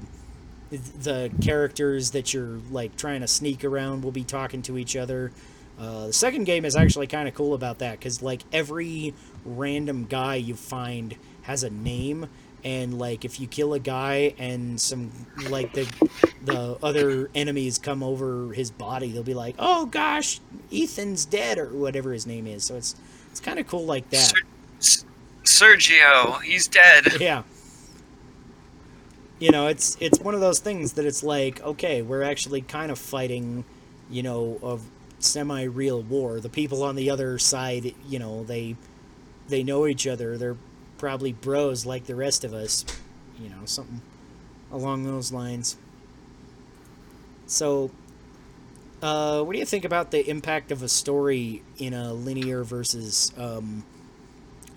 the characters that you're like trying to sneak around will be talking to each other uh, the second game is actually kind of cool about that because like every random guy you find has a name and like if you kill a guy and some like the the other enemies come over his body they'll be like oh gosh ethan's dead or whatever his name is. So it's it's kind of cool like that. Sergio, he's dead. *laughs* yeah. You know it's it's one of those things that it's like okay we're actually kind of fighting you know a semi-real war. The people on the other side you know they they know each other. They're probably bros like the rest of us you know something along those lines. So uh, what do you think about the impact of a story in a linear versus um,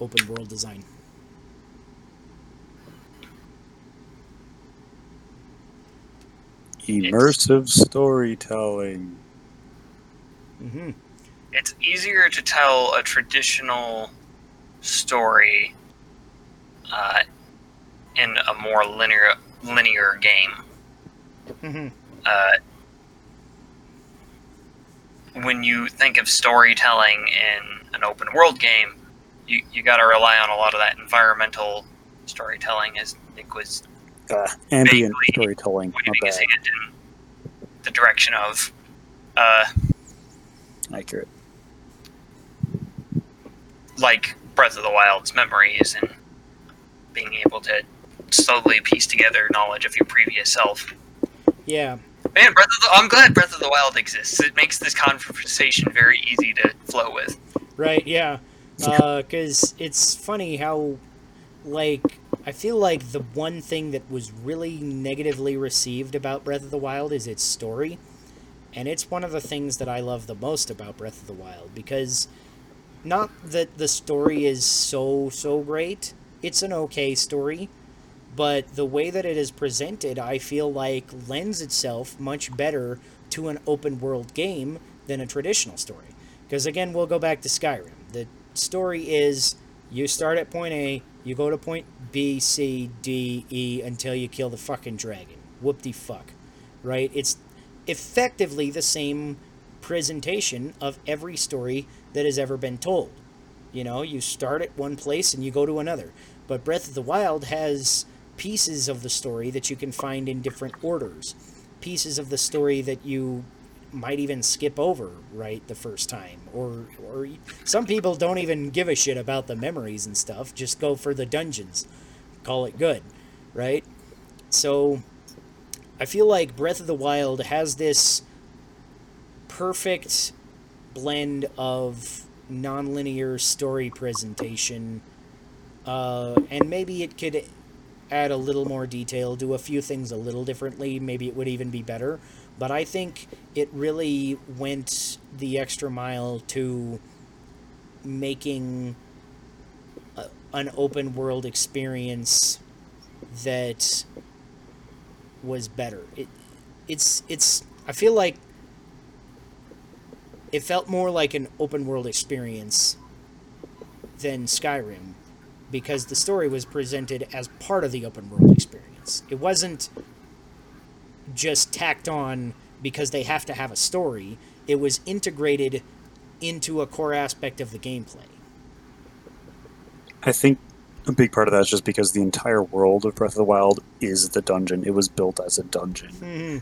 open world design? Immersive storytelling. Mm-hmm It's easier to tell a traditional story uh, in a more linear linear game. mm-hmm uh, when you think of storytelling in an open world game, you, you got to rely on a lot of that environmental storytelling, as Nick was Uh, ambient storytelling. Waving his hand in the direction of. Uh, Accurate. like Breath of the Wild's memories and being able to slowly piece together knowledge of your previous self. yeah Man, Breath of the, I'm glad Breath of the Wild exists. It makes this conversation very easy to flow with. Right, yeah. *laughs* Uh, because it's funny how, like, I feel like the one thing that was really negatively received about Breath of the Wild is its story. And it's one of the things that I love the most about Breath of the Wild because not that the story is so, so great, it's an okay story, but the way that it is presented, I feel like lends itself much better to an open world game than a traditional story. Because again, we'll go back to Skyrim. The story is you start at point A, you go to point B, C, D, E until you kill the fucking dragon. Whoop de fuck. Right? It's effectively the same presentation of every story that has ever been told. You know, you start at one place and you go to another. But Breath of the Wild has pieces of the story that you can find in different orders. Pieces of the story that you might even skip over right the first time or or some people don't even give a shit about the memories and stuff just go for the dungeons call it good right so i feel like breath of the wild has this perfect blend of nonlinear story presentation uh, and maybe it could add a little more detail do a few things a little differently maybe it would even be better but I think it really went the extra mile to making a, an open world experience that was better. It it's it's I feel like it felt more like an open world experience than Skyrim because the story was presented as part of the open world experience. It wasn't just tacked on because they have to have a story. It was integrated into a core aspect of the gameplay. I think a big part of that is just because the entire world of Breath of the Wild is the dungeon. It was built as a dungeon. Mm-hmm.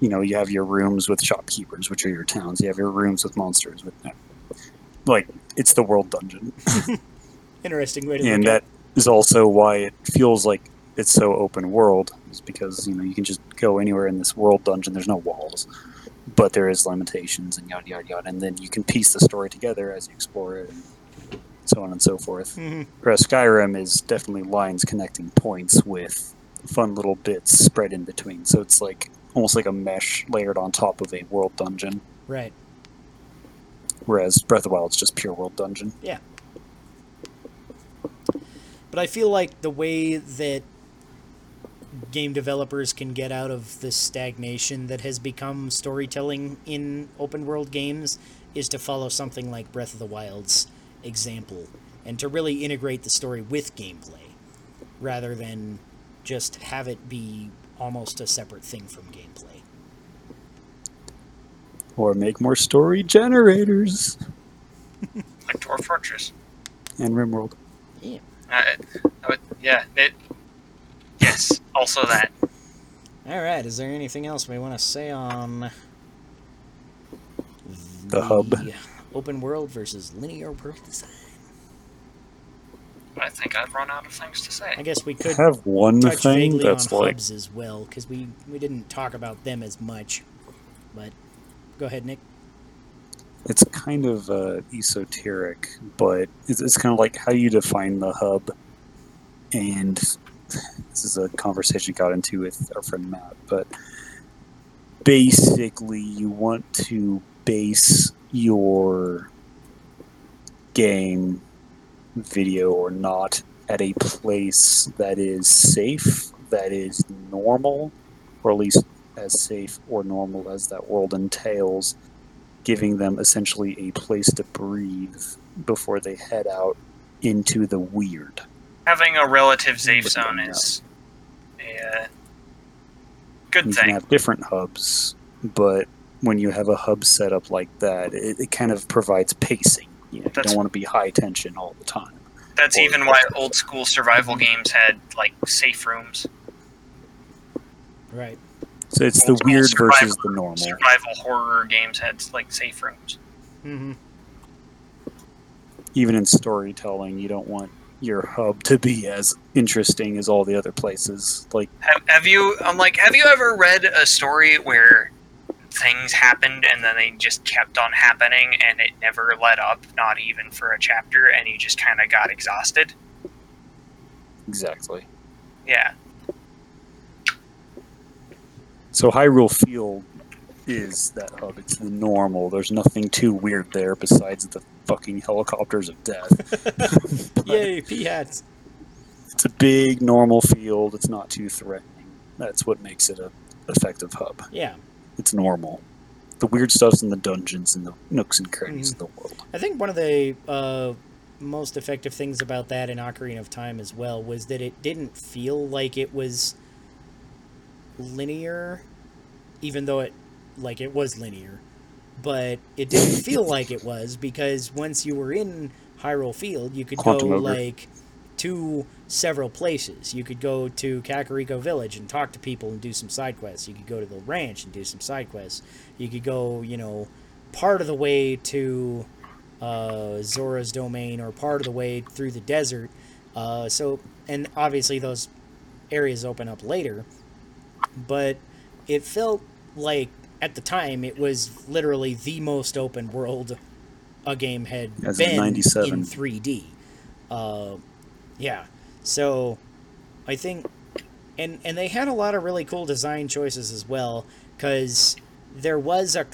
You know, you have your rooms with shopkeepers, which are your towns. You have your rooms with monsters. With like, it's the world dungeon, *laughs* Interesting way to and that is also why it feels like it's so open world. Is because you know you can just go anywhere in this world dungeon. There's no walls, but there is limitations and yada yada yada. And then you can piece the story together as you explore it, and so on and so forth. Mhm. Whereas Skyrim is definitely lines connecting points with fun little bits spread in between. So it's like almost like a mesh layered on top of a world dungeon. Right. Whereas Breath of the Wild is just pure world dungeon. Yeah. But I feel like the way that game developers can get out of the stagnation that has become storytelling in open world games is to follow something like Breath of the Wild's example and to really integrate the story with gameplay rather than just have it be almost a separate thing from gameplay. Or make more story generators *laughs* like Dwarf Fortress. and RimWorld. Yeah. Uh, I would, yeah. It, yes. Also that. All right. Is there anything else we want to say on The hub. Open world versus linear world design? I think I've run out of things to say. I guess we I could have one touch thing that's on like hubs as well because we we didn't talk about them as much. But go ahead, Nick. it's kind of uh, esoteric, but it's, it's kind of like how you define the hub. And this is a conversation I got into with our friend Matt, but basically, you want to base your game, video or not, at a place that is safe, that is normal, or at least as safe or normal as that world entails giving them essentially a place to breathe before they head out into the weird. Having a relative safe zone is a uh, good You can have different hubs, but when you have a hub set up like that, it, it kind of provides pacing. You, know, you don't want to be high tension all the time. That's or- even why old school survival games had like safe rooms. Right. So it's the Old school weird survival- versus the normal. Survival horror games had like safe rooms. Mm-hmm. Even in storytelling, you don't want your hub to be as interesting as all the other places. Like Have, have you? I'm like, have you ever read a story where things happened and then they just kept on happening and it never let up, not even for a chapter, and you just kind of got exhausted? exactly. Yeah, So Hyrule Field is that hub. It's the normal. There's nothing too weird there besides the fucking helicopters of death. *laughs* *laughs* But Yay, Peahats. It's a big normal field. It's not too threatening. That's what makes it a effective hub. Yeah. It's normal. The weird stuff's in the dungeons and the nooks and crannies of the world. I think one of the uh, most effective things about that in Ocarina of Time as well was that it didn't feel like it was linear, even though it like it was linear, but it didn't *laughs* feel like it was because once you were in Hyrule Field, you could Quantum go like to several places. You could go to Kakariko Village and talk to people and do some side quests. You could go to the ranch and do some side quests. You could go, you know, part of the way to uh, Zora's domain or part of the way through the desert. Uh, so, and obviously those areas open up later, but it felt like at the time it was literally the most open world a game had As been 97. in 3D. Uh, yeah, so I think, and and they had a lot of really cool design choices as well, because there was a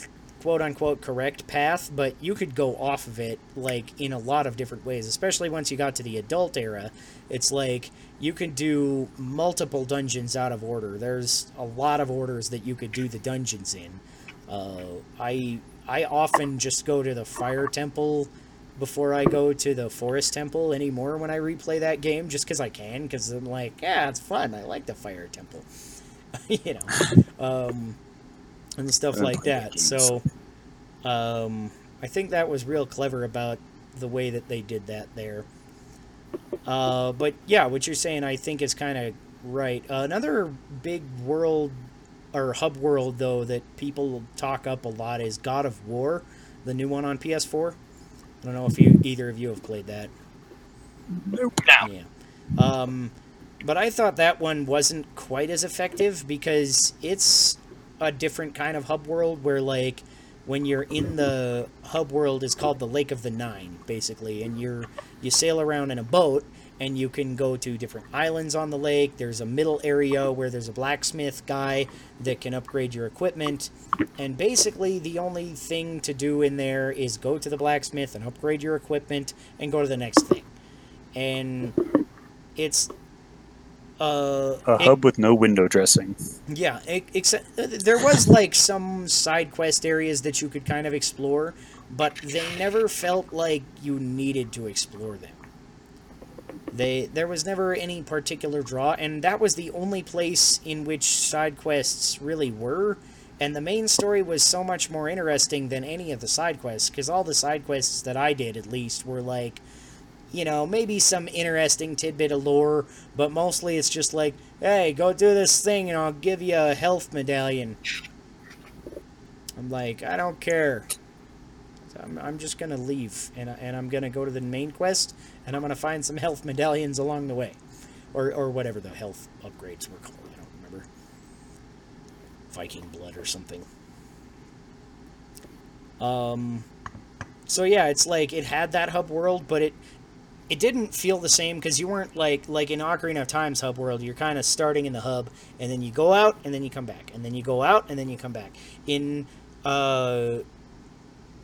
quote unquote correct path, but you could go off of it like in a lot of different ways, especially once you got to the adult era. It's like you could do multiple dungeons out of order. There's a lot of orders that you could do the dungeons in. Uh, I I often just go to the fire temple before I go to the forest temple anymore when I replay that game, just because I can. Because I'm like, yeah, it's fun. I like the fire temple, *laughs* you know, um, and stuff like that. So, um, I think that was real clever about the way that they did that there. Uh, but yeah, what you're saying, I think is kind of right. another big world or hub world though that people talk up a lot is God of War, the new one on PS4. I don't know if you either of you have played that. Nope. Now, Yeah. Um, but I thought that one wasn't quite as effective because it's a different kind of hub world where, like, when you're in the hub world, it's called the Lake of the Nine, basically, and you're you sail around in a boat and you can go to different islands on the lake. There's a middle area where there's a blacksmith guy that can upgrade your equipment. And basically, the only thing to do in there is go to the blacksmith and upgrade your equipment and go to the next thing. And it's uh, A it- hub with no window dressing. yeah, except there was like some side quest areas that you could kind of explore, but they never felt like you needed to explore them. They there was never any particular draw, and that was the only place in which side quests really were. And the main story was so much more interesting than any of the side quests, because all the side quests that I did, at least, were like, you know, maybe some interesting tidbit of lore, but mostly it's just like, hey, go do this thing and I'll give you a health medallion. I'm like, I don't care. So I'm, I'm just gonna leave and, and I'm gonna go to the main quest and I'm gonna find some health medallions along the way. Or, or whatever the health upgrades were called, I don't remember. Viking blood or something. Um, so yeah, it's like it had that hub world, but it it didn't feel the same because you weren't like like in Ocarina of Time's hub world. You're kind of starting in the hub, and then you go out, and then you come back, and then you go out, and then you come back. In uh,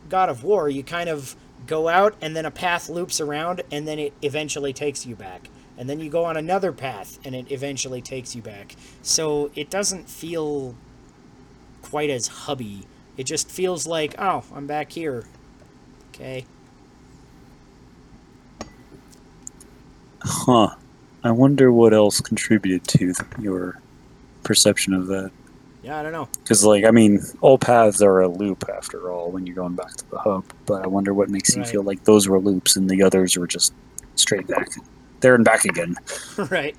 God of War, you kind of go out, and then a path loops around, and then it eventually takes you back. And then you go on another path, and it eventually takes you back. So it doesn't feel quite as hubby. It just feels like, oh, I'm back here. Okay. Huh. I wonder what else contributed to your perception of that. Yeah, I don't know. Because, like, I mean, all paths are a loop after all when you're going back to the hub. But I wonder what makes you feel like those were loops and the others were just straight back, there and back again. *laughs* right.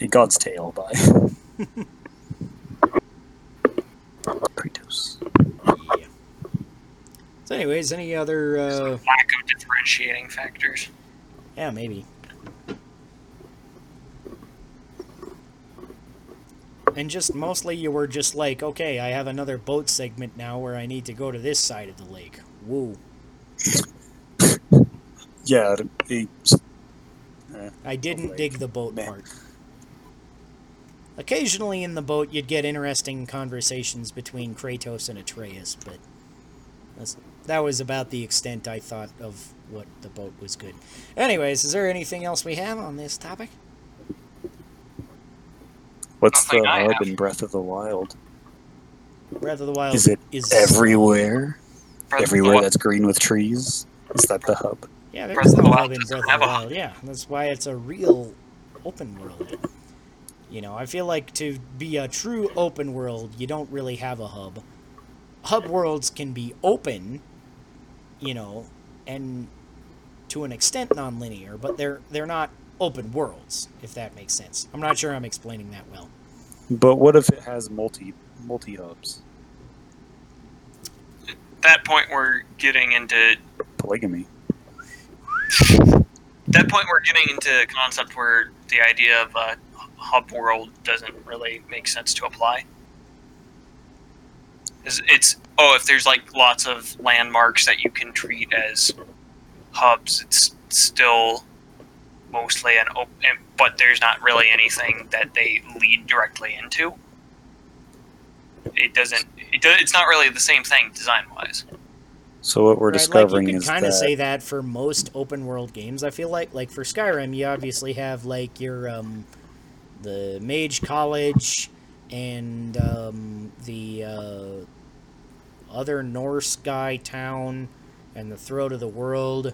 A God's Tale by *laughs* Kratos. Yeah. So, anyways, any other? Uh, lack of differentiating factors. yeah, maybe. And just mostly, you were just like, okay, I have another boat segment now where I need to go to this side of the lake. Woo! Yeah, it, I didn't dig the boat Meh. part. Occasionally in the boat, you'd get interesting conversations between Kratos and Atreus, but that's, that was about the extent I thought of what the boat was good. Anyways, is there anything else we have on this topic? What's the I hub have. in Breath of the Wild? Breath of the Wild Is it is Everywhere? Breath Everywhere that's green with trees? Is that the hub? Yeah, Breath there's of no the hub Wild in Breath of the. Wild. Yeah, that's why it's a real open world. You know, I feel like to be a true open world, you don't really have a hub. Hub worlds can be open, you know, and to an extent non-linear, but they're they're not open worlds, if that makes sense. I'm not sure I'm explaining that well. But what if it has multi multi hubs? At that point we're getting into Polygamy. At *laughs* that point we're getting into a concept where the idea of a hub world doesn't really make sense to apply. It's, it's oh, if there's like lots of landmarks that you can treat as hubs, it's still mostly an open, but there's not really anything that they lead directly into. It doesn't. It does, it's not really the same thing design wise. So what we're Right, discovering like you is can kind of that say that for most open world games. I feel like, like for Skyrim, you obviously have like your um, the Mage College and um, the uh, other Norse guy town and the Throat of the World,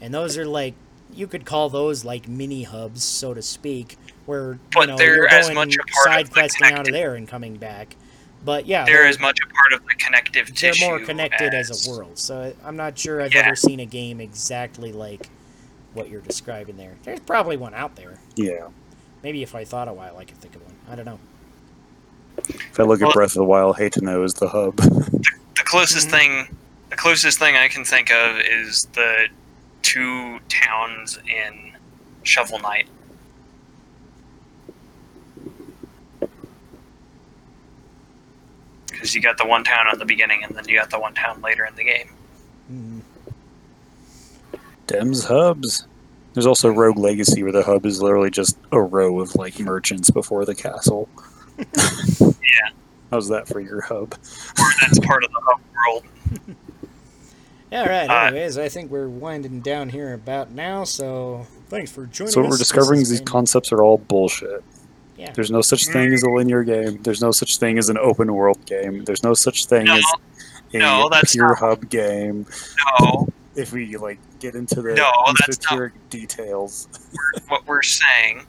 and those are like you could call those like mini hubs, so to speak, where But you know they're you're as going much a part side of the questing out of there and coming back. But yeah, They're as much a part of the connective tissue. they're more connected as, a world. So I'm not sure I've Yeah. ever seen a game exactly like what you're describing there. There's probably one out there. yeah. Maybe if I thought a while, I could think of one. I don't know. If I look Well- at Breath of the Wild, hate to know is the hub. the closest Mhm. thing the closest thing I can think of is the two towns in Shovel Knight. Because you got the one town at the beginning, and then you got the one town later in the game. Mm, Dems hubs. There's also Rogue Legacy, where the hub is literally just a row of like merchants before the castle. *laughs* Yeah. How's that for your hub? Or that's part of the hub world. *laughs* All right. Uh, Anyways, I think we're winding down here about now. So thanks for joining us. So what us. we're discovering is these concepts are all bullshit. Yeah. There's no such thing as a linear game. There's no such thing as an open world game. There's no such thing No, as a no, that's pure not- hub game. No, If we like get into the No, that's not- details, what we're saying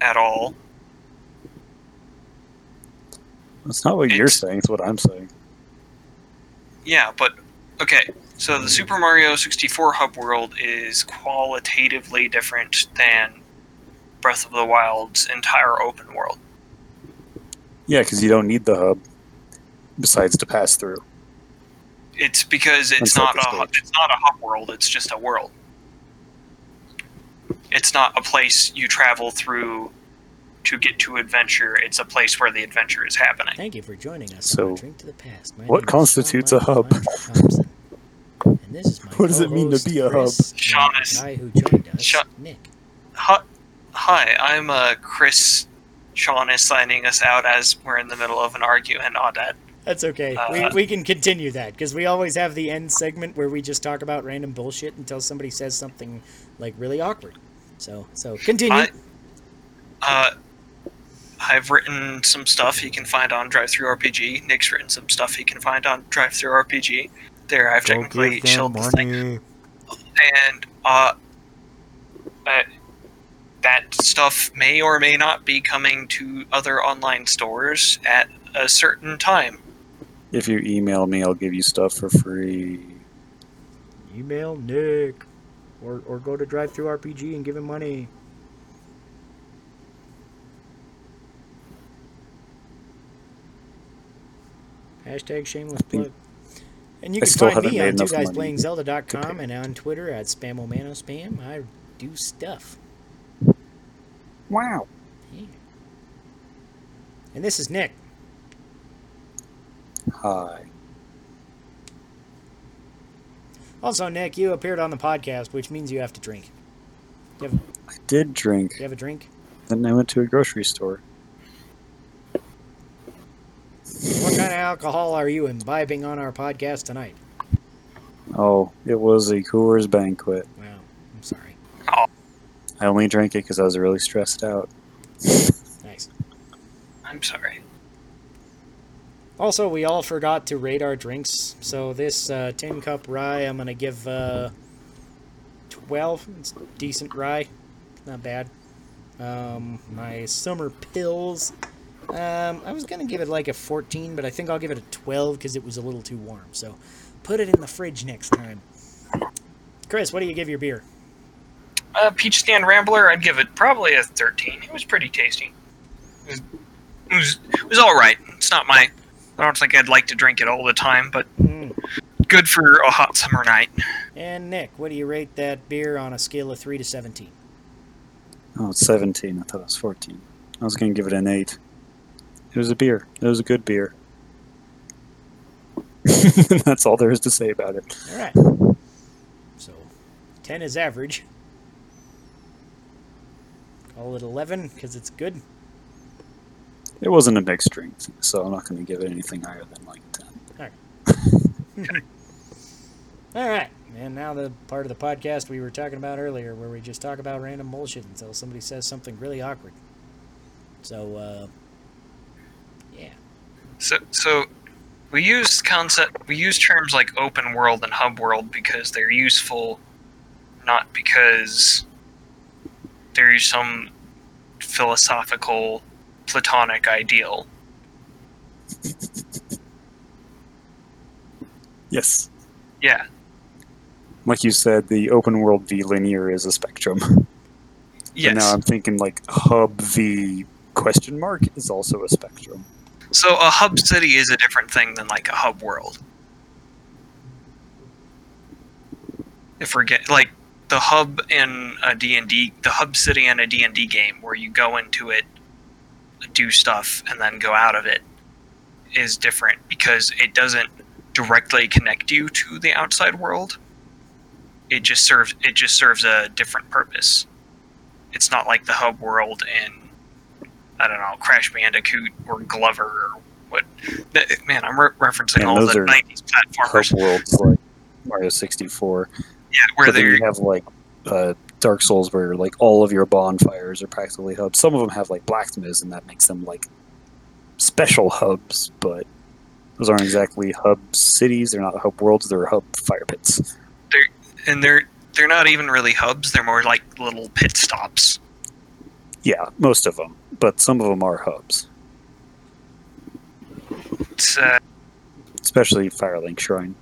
at all. that's not what you're saying. It's what I'm saying. Yeah, but okay. So the Super Mario 64 hub world is qualitatively different than Breath of the Wild's entire open world. Yeah, because you don't need the hub besides to pass through. It's because it's Until not the a hu- stage. it's not a hub world. It's just a world. It's not a place you travel through to get to adventure. It's a place where the adventure is happening. Thank you for joining us. So, Drink to the Past. What constitutes Sean a hub? Michael Thompson. And this is my What does it mean to be a hub? Chris, and Sean the is- guy who joined us, Sean- Nick. Hi, hi I'm uh, Chris. Sean is signing us out as we're in the middle of an argument. Audad. That's okay. we, Uh, we can continue that because we always have the end segment where we just talk about random bullshit until somebody says something like really awkward. So so continue. I, uh, I've written some stuff you can find on DriveThruRPG. Nick's written some stuff he can find on Drive Through RPG. There, I've technically shelled the thing, and uh, uh, that stuff may or may not be coming to other online stores at a certain time. If you email me, I'll give you stuff for free. Email Nick, or or go to DriveThruRPG and give him money. Hashtag shameless plug. And you can still find me made on two guys playing to Zelda.com pay. and on Twitter at SpamOmanoSpam. I do stuff. Wow. Yeah. And this is Nick. Hi. Also, Nick, you appeared on the podcast, which means you have to drink. You have, I did drink. you have a drink? Then I went to a grocery store. What kind of alcohol are you imbibing on our podcast tonight? Oh, it was a Coors banquet. Wow, I'm sorry. I only drank it because I was really stressed out. Nice. I'm sorry. Also, we all forgot to rate our drinks. So this uh, tin cup rye, I'm gonna give uh, 12. It's decent rye, not bad. Um, my Summer Pils, um, I was gonna give it like a 14, but I think I'll give it a 12 because it was a little too warm. So put it in the fridge next time. Chris, what do you give your beer? Uh, Peach Stand Rambler, I'd give it probably a 13. It was pretty tasty. It was, it was, it was all right. It's not my. I don't think I'd like to drink it all the time, but Mm. good for a hot summer night. And Nick, what do you rate that beer on a scale of three to seventeen? Oh, it's 17. I thought it was 14. I was going to give it an 8. It was a beer. It was a good beer. *laughs* That's all there is to say about it. All right. So, ten is average. Call it eleven because it's good. It wasn't a big drink, so I'm not going to give it anything higher than like 10. *laughs* All right. And now the part of the podcast we were talking about earlier, where we just talk about random bullshit until somebody says something really awkward. So, uh. So, so we use concept. We use terms like open world and hub world because they're useful, not because there's some philosophical, platonic ideal. Yes. Yeah, Like you said, the open world v linear is a spectrum. And yes. now I'm thinking like hub v question mark is also a spectrum. So a hub city is a different thing than like a hub world. If we're get like the hub in a D&D, the hub city in a D&D game where you go into it, do stuff and then go out of it is different because it doesn't directly connect you to the outside world. It just serves it just serves a different purpose. It's not like the hub world in I don't know, Crash Bandicoot or Glover or what. Man, I'm re- referencing Yeah, all those the are 90s platformers. Worlds like Mario 64. Yeah, where they're you have like uh, Dark Souls where like all of your bonfires are practically hubs. Some of them have like blacksmiths and that makes them like special hubs, but those aren't exactly hub cities. They're not hub worlds. They're hub fire pits. and they're they're not even really hubs. They're more like little pit stops. Yeah, most of them, but some of them are hubs, It's, uh, especially Firelink Shrine.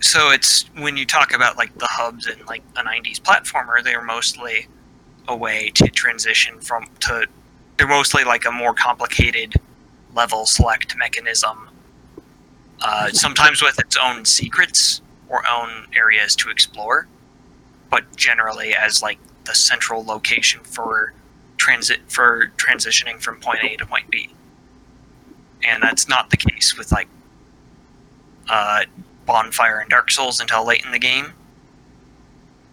so it's when you talk about like the hubs in like a 90s platformer, they're mostly a way to transition from to. They're mostly like a more complicated level select mechanism. Uh, sometimes with its own secrets or own areas to explore, but generally as like the central location for transit for transitioning from point A to point B. And that's not the case with like uh, Bonfire and Dark Souls until late in the game.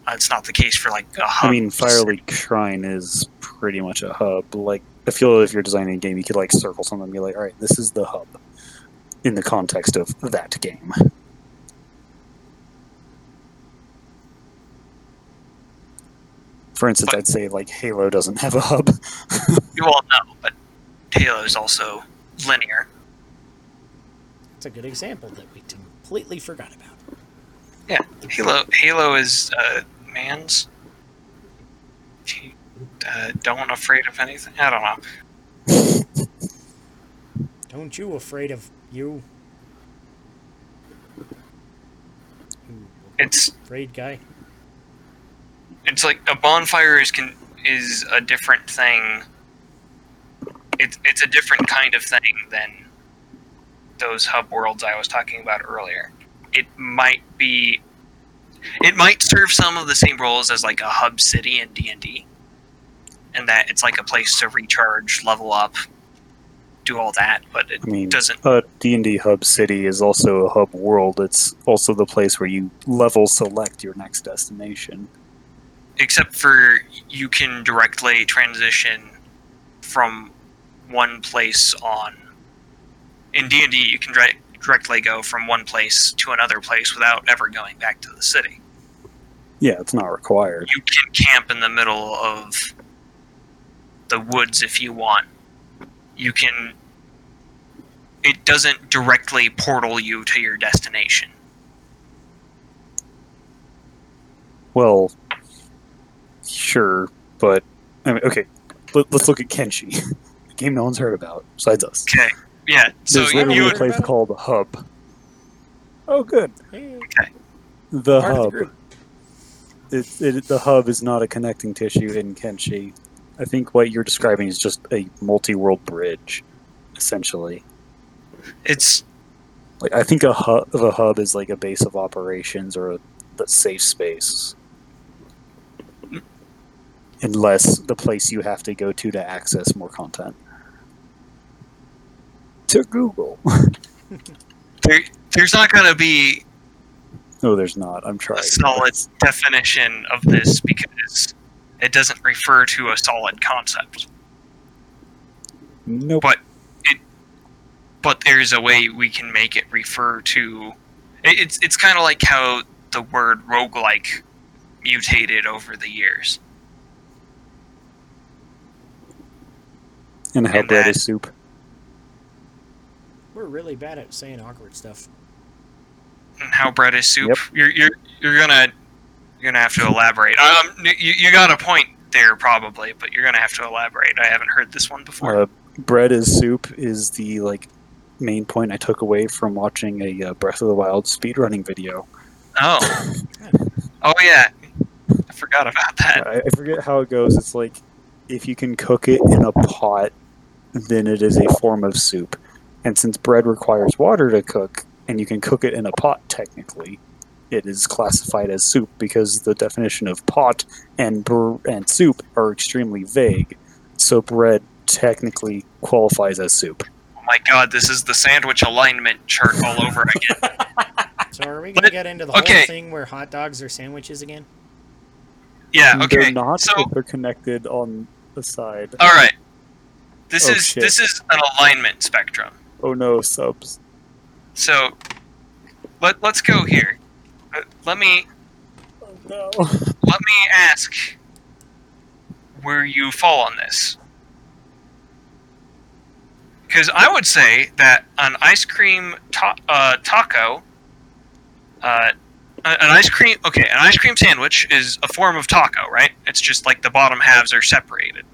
Uh, it's not the case for like a hub. I mean, Firelink Shrine is pretty much a hub. Like, I feel if you're designing a game, you could like circle something and be like, all right, this is the hub in the context of that game. For instance, I'd say like Halo doesn't have a hub. *laughs* You all know, but Halo is also linear. It's a good example that we completely forgot about. Yeah, Halo. Halo is uh, man's. Uh, don't afraid of anything. I don't know. *laughs* Don't you afraid of you? You It's afraid guy? It's like a bonfire is can is a different thing. It's it's a different kind of thing than those hub worlds I was talking about earlier. It might be, it might serve some of the same roles as like a hub city in D and D, and that it's like a place to recharge, level up, do all that. But it I mean, doesn't. a D&D hub city is also a hub world. It's also the place where you level select your next destination. Except for you can directly transition from one place on in d&d you can dire- directly go from one place to another place without ever going back to the city. Yeah, it's not required. you can camp in the middle of the woods if you want. You can it doesn't directly portal you to your destination. Well, sure, but I mean, okay. Let, let's look at Kenshi, *laughs* a game no one's heard about besides us. okay yeah so There's you, literally you a place called Hub. Oh, good. Hey, The part of the Hub. it, it, the hub is not a connecting tissue in Kenshi. I think what you're describing is just a multi-world bridge, essentially. It's Like I think a hub, the hub is like a base of operations or a the safe space, unless the place you have to go to to access more content. To Google. *laughs* there, there's not going to be no, there's not. I'm trying. a solid definition of this because it doesn't refer to a solid concept. Nope. But it, but there's a way we can make it refer to. it- It's it's kind of like how the word roguelike mutated over the years. And how and bread that- is soup. We're really bad at saying awkward stuff. And how bread is soup. Yep. You're you're you're gonna you're gonna have to elaborate. Um, you, you got a point there probably, but you're gonna have to elaborate. I haven't heard this one before. Uh, bread is soup is the like main point I took away from watching a uh, Breath of the Wild speedrunning video. oh, *laughs* oh yeah, I forgot about that. I, I forget how it goes. It's like if you can cook it in a pot, then it is a form of soup. And since bread requires water to cook, and you can cook it in a pot technically, it is classified as soup because the definition of pot and br- and soup are extremely vague. So bread technically qualifies as soup. Oh my god, this is the sandwich alignment chart all over again. *laughs* So are we going to But- get into the okay. whole thing where hot dogs are sandwiches again? Yeah, okay. They're okay. not, So, but they're connected on the side. all right. This Oh, is shit. this is an alignment spectrum. Oh no, subs. So, let let's go here. Uh, let me Oh no. let me ask where you fall on this. Because I would say that an ice cream ta- uh, taco, uh, an ice cream, okay, an ice cream sandwich is a form of taco, right? It's just like the bottom halves are separated.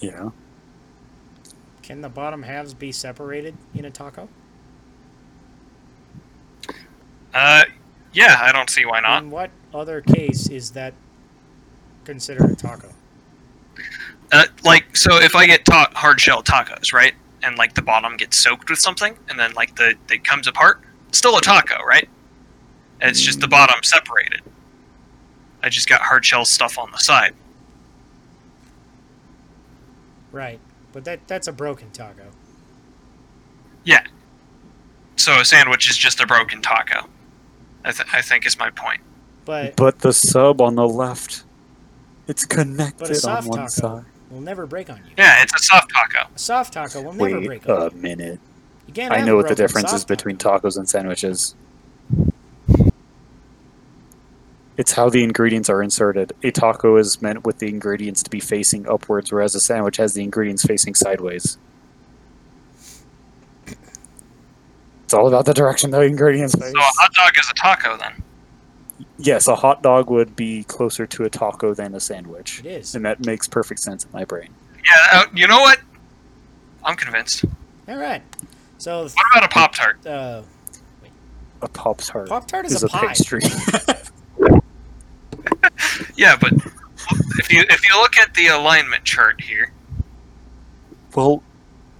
Yeah. Can the bottom halves be separated in a taco? Uh, yeah, I don't see why not. In what other case is that considered a taco? Uh, like, so if I get ta- hard shell tacos, right, and like the bottom gets soaked with something, and then like the it comes apart, it's still a taco, right? And it's just the bottom separated. I just got hard shell stuff on the side. Right. But that that's a broken taco. Yeah. So a sandwich is just a broken taco. I, th- I think is my point. But But the sub on the left, it's connected but a on soft one taco side. will never break on you. Yeah, it's a soft taco. A soft taco will never Wait break on a you. minute. You can't I have know a what the broken difference is soft between tacos and sandwiches. It's how the ingredients are inserted. A taco is meant with the ingredients to be facing upwards, whereas a sandwich has the ingredients facing sideways. It's all about the direction the ingredients face. So a hot dog is a taco then. Yes, a hot dog would be closer to a taco than a sandwich. It is. And that makes perfect sense in my brain. Yeah, uh, you know what? I'm convinced. All right. So What about a pop tart? uh, A Pop Tart Pop Tart is, is a a pie. pastry. *laughs* *laughs* *laughs* Yeah, but if you if you look at the alignment chart here, well,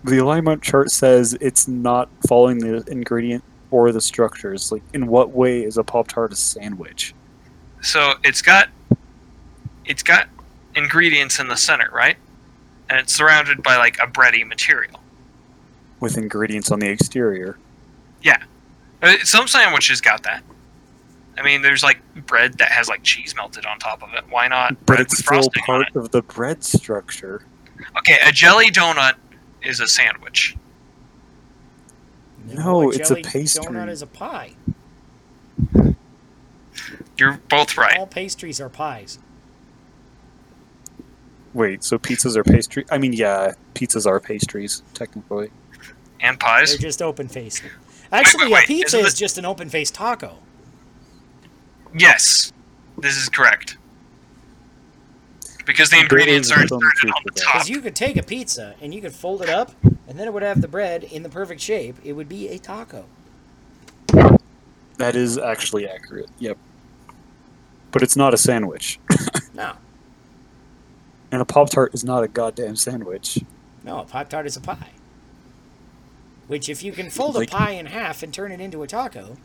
the alignment chart says it's not following the ingredient or the structures. Like, in what way is a Pop Tart a sandwich? so it's got it's got ingredients in the center, right? And it's surrounded by like a bready material. With ingredients on the exterior. Yeah, uh, Some sandwiches got that. I mean, there's like bread that has like cheese melted on top of it. Why not But bread it's still part it? of the bread structure. Okay, a jelly donut is a sandwich. No, it's a jelly pastry. Donut is a pie. You're both right. All pastries are pies. Wait, so pizzas are pastry? I mean, yeah, pizzas are pastries, technically. And pies. They're just open faced. Actually, wait, a pizza isn't is just an open faced taco. Yes, this is correct. Because the ingredients are inserted on the top. Because you could take a pizza and you could fold it up, and then it would have the bread in the perfect shape. It would be a taco. That is actually accurate. Yep. but it's not a sandwich. *laughs* No, And a Pop Tart is not a goddamn sandwich. no, a Pop Tart is a pie. Which, if you can *laughs* fold Like- a pie in half and turn it into a taco,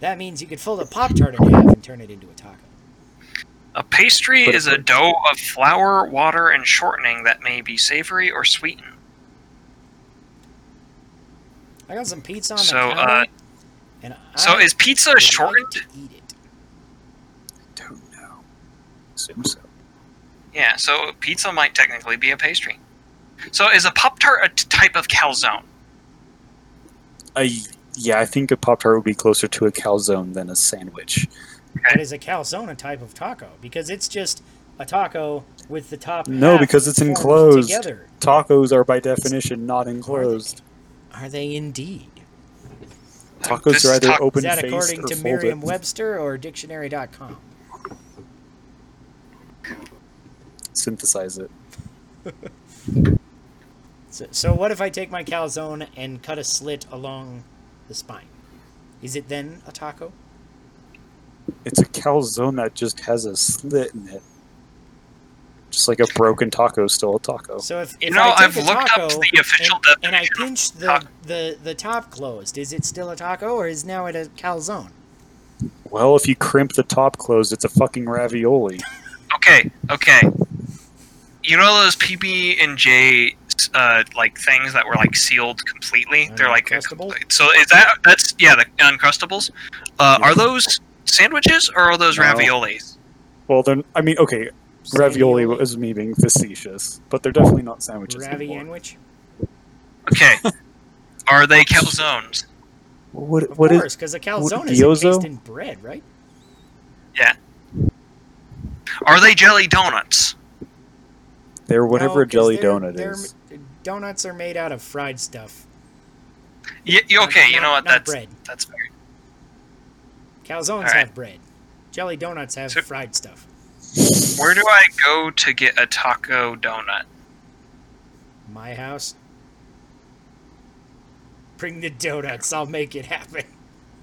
that means you could fold a Pop Tart in half and turn it into a taco. A pastry But- is a dough of flour, water, and shortening that may be savory or sweetened. I got some pizza on the So, counter, uh, and So is pizza would like to eat it. Don't know. Assume so. Yeah, so pizza might technically be a pastry. So is a Pop Tart a t- type of calzone? I yeah, I think a Pop Tart would be closer to a calzone than a sandwich. That is a calzone a type of taco? Because it's just a taco with the top. No, half because it's enclosed. Together. Tacos are by definition not enclosed. Are they indeed? Tacos This are is either taco- open Is that faced according to. Merriam-Webster or Dictionary.com? Synthesize it. *laughs* So, so what if I take my calzone and cut a slit along the spine? Is it then a taco? It's a calzone that just has a slit in it. Just like a broken taco still a taco. So if, if You know, I take I've looked taco up the official and, and I definition of pinch the, taco. the the top closed, is it still a taco or is now it a calzone? Well, if you crimp the top closed, it's a fucking ravioli. Okay, okay. You know those PB and J uh, like things that were like sealed completely? They're like a Uncrustables? so is that that's yeah the uncrustables? Uh, Yeah. Are those sandwiches or are those No. raviolis? Well, then, I mean, okay, ravioli Ravioli? is me being facetious, but they're definitely not sandwiches Ravi anymore. sandwich? Okay. *laughs* are they calzones? What, Of what is- course, because a calzone is gyoza? encased in bread, right? Yeah. Are they jelly donuts? They're whatever No, a 'cause jelly they're- donut they're- is. Donuts are made out of fried stuff. Yeah, okay, Not- you know what? not That's bread. that's fair. Calzones Alright. have bread. Jelly donuts have So- fried stuff. Where do I go to get a taco donut? My house. Bring the donuts. I'll make it happen.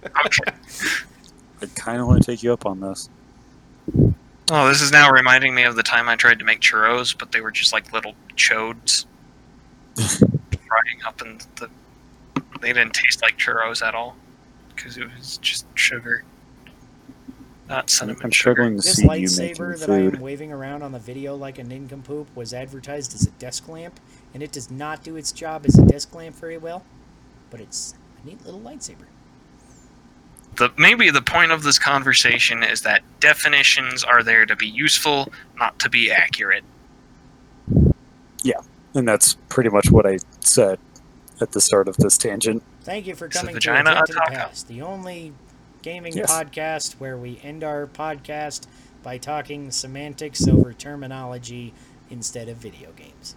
Okay. *laughs* I kind of want to take you up on this. Oh, this is now reminding me of the time I tried to make churros, but they were just like little chodes *laughs* frying up in the. They didn't taste like churros at all because it was just sugar, not cinnamon I'm sugar. struggling to This see lightsaber making that I am waving around on the video like a nincompoop was advertised as a desk lamp, and it does not do its job as a desk lamp very well. But it's a neat little lightsaber. The maybe the point of this conversation is that definitions are there to be useful, not to be accurate. Yeah, and that's pretty much what I said at the start of this tangent. Thank you for Is the coming to vagina a a to the taco? Past, the only gaming Yes. podcast where we end our podcast by talking semantics over terminology instead of video games.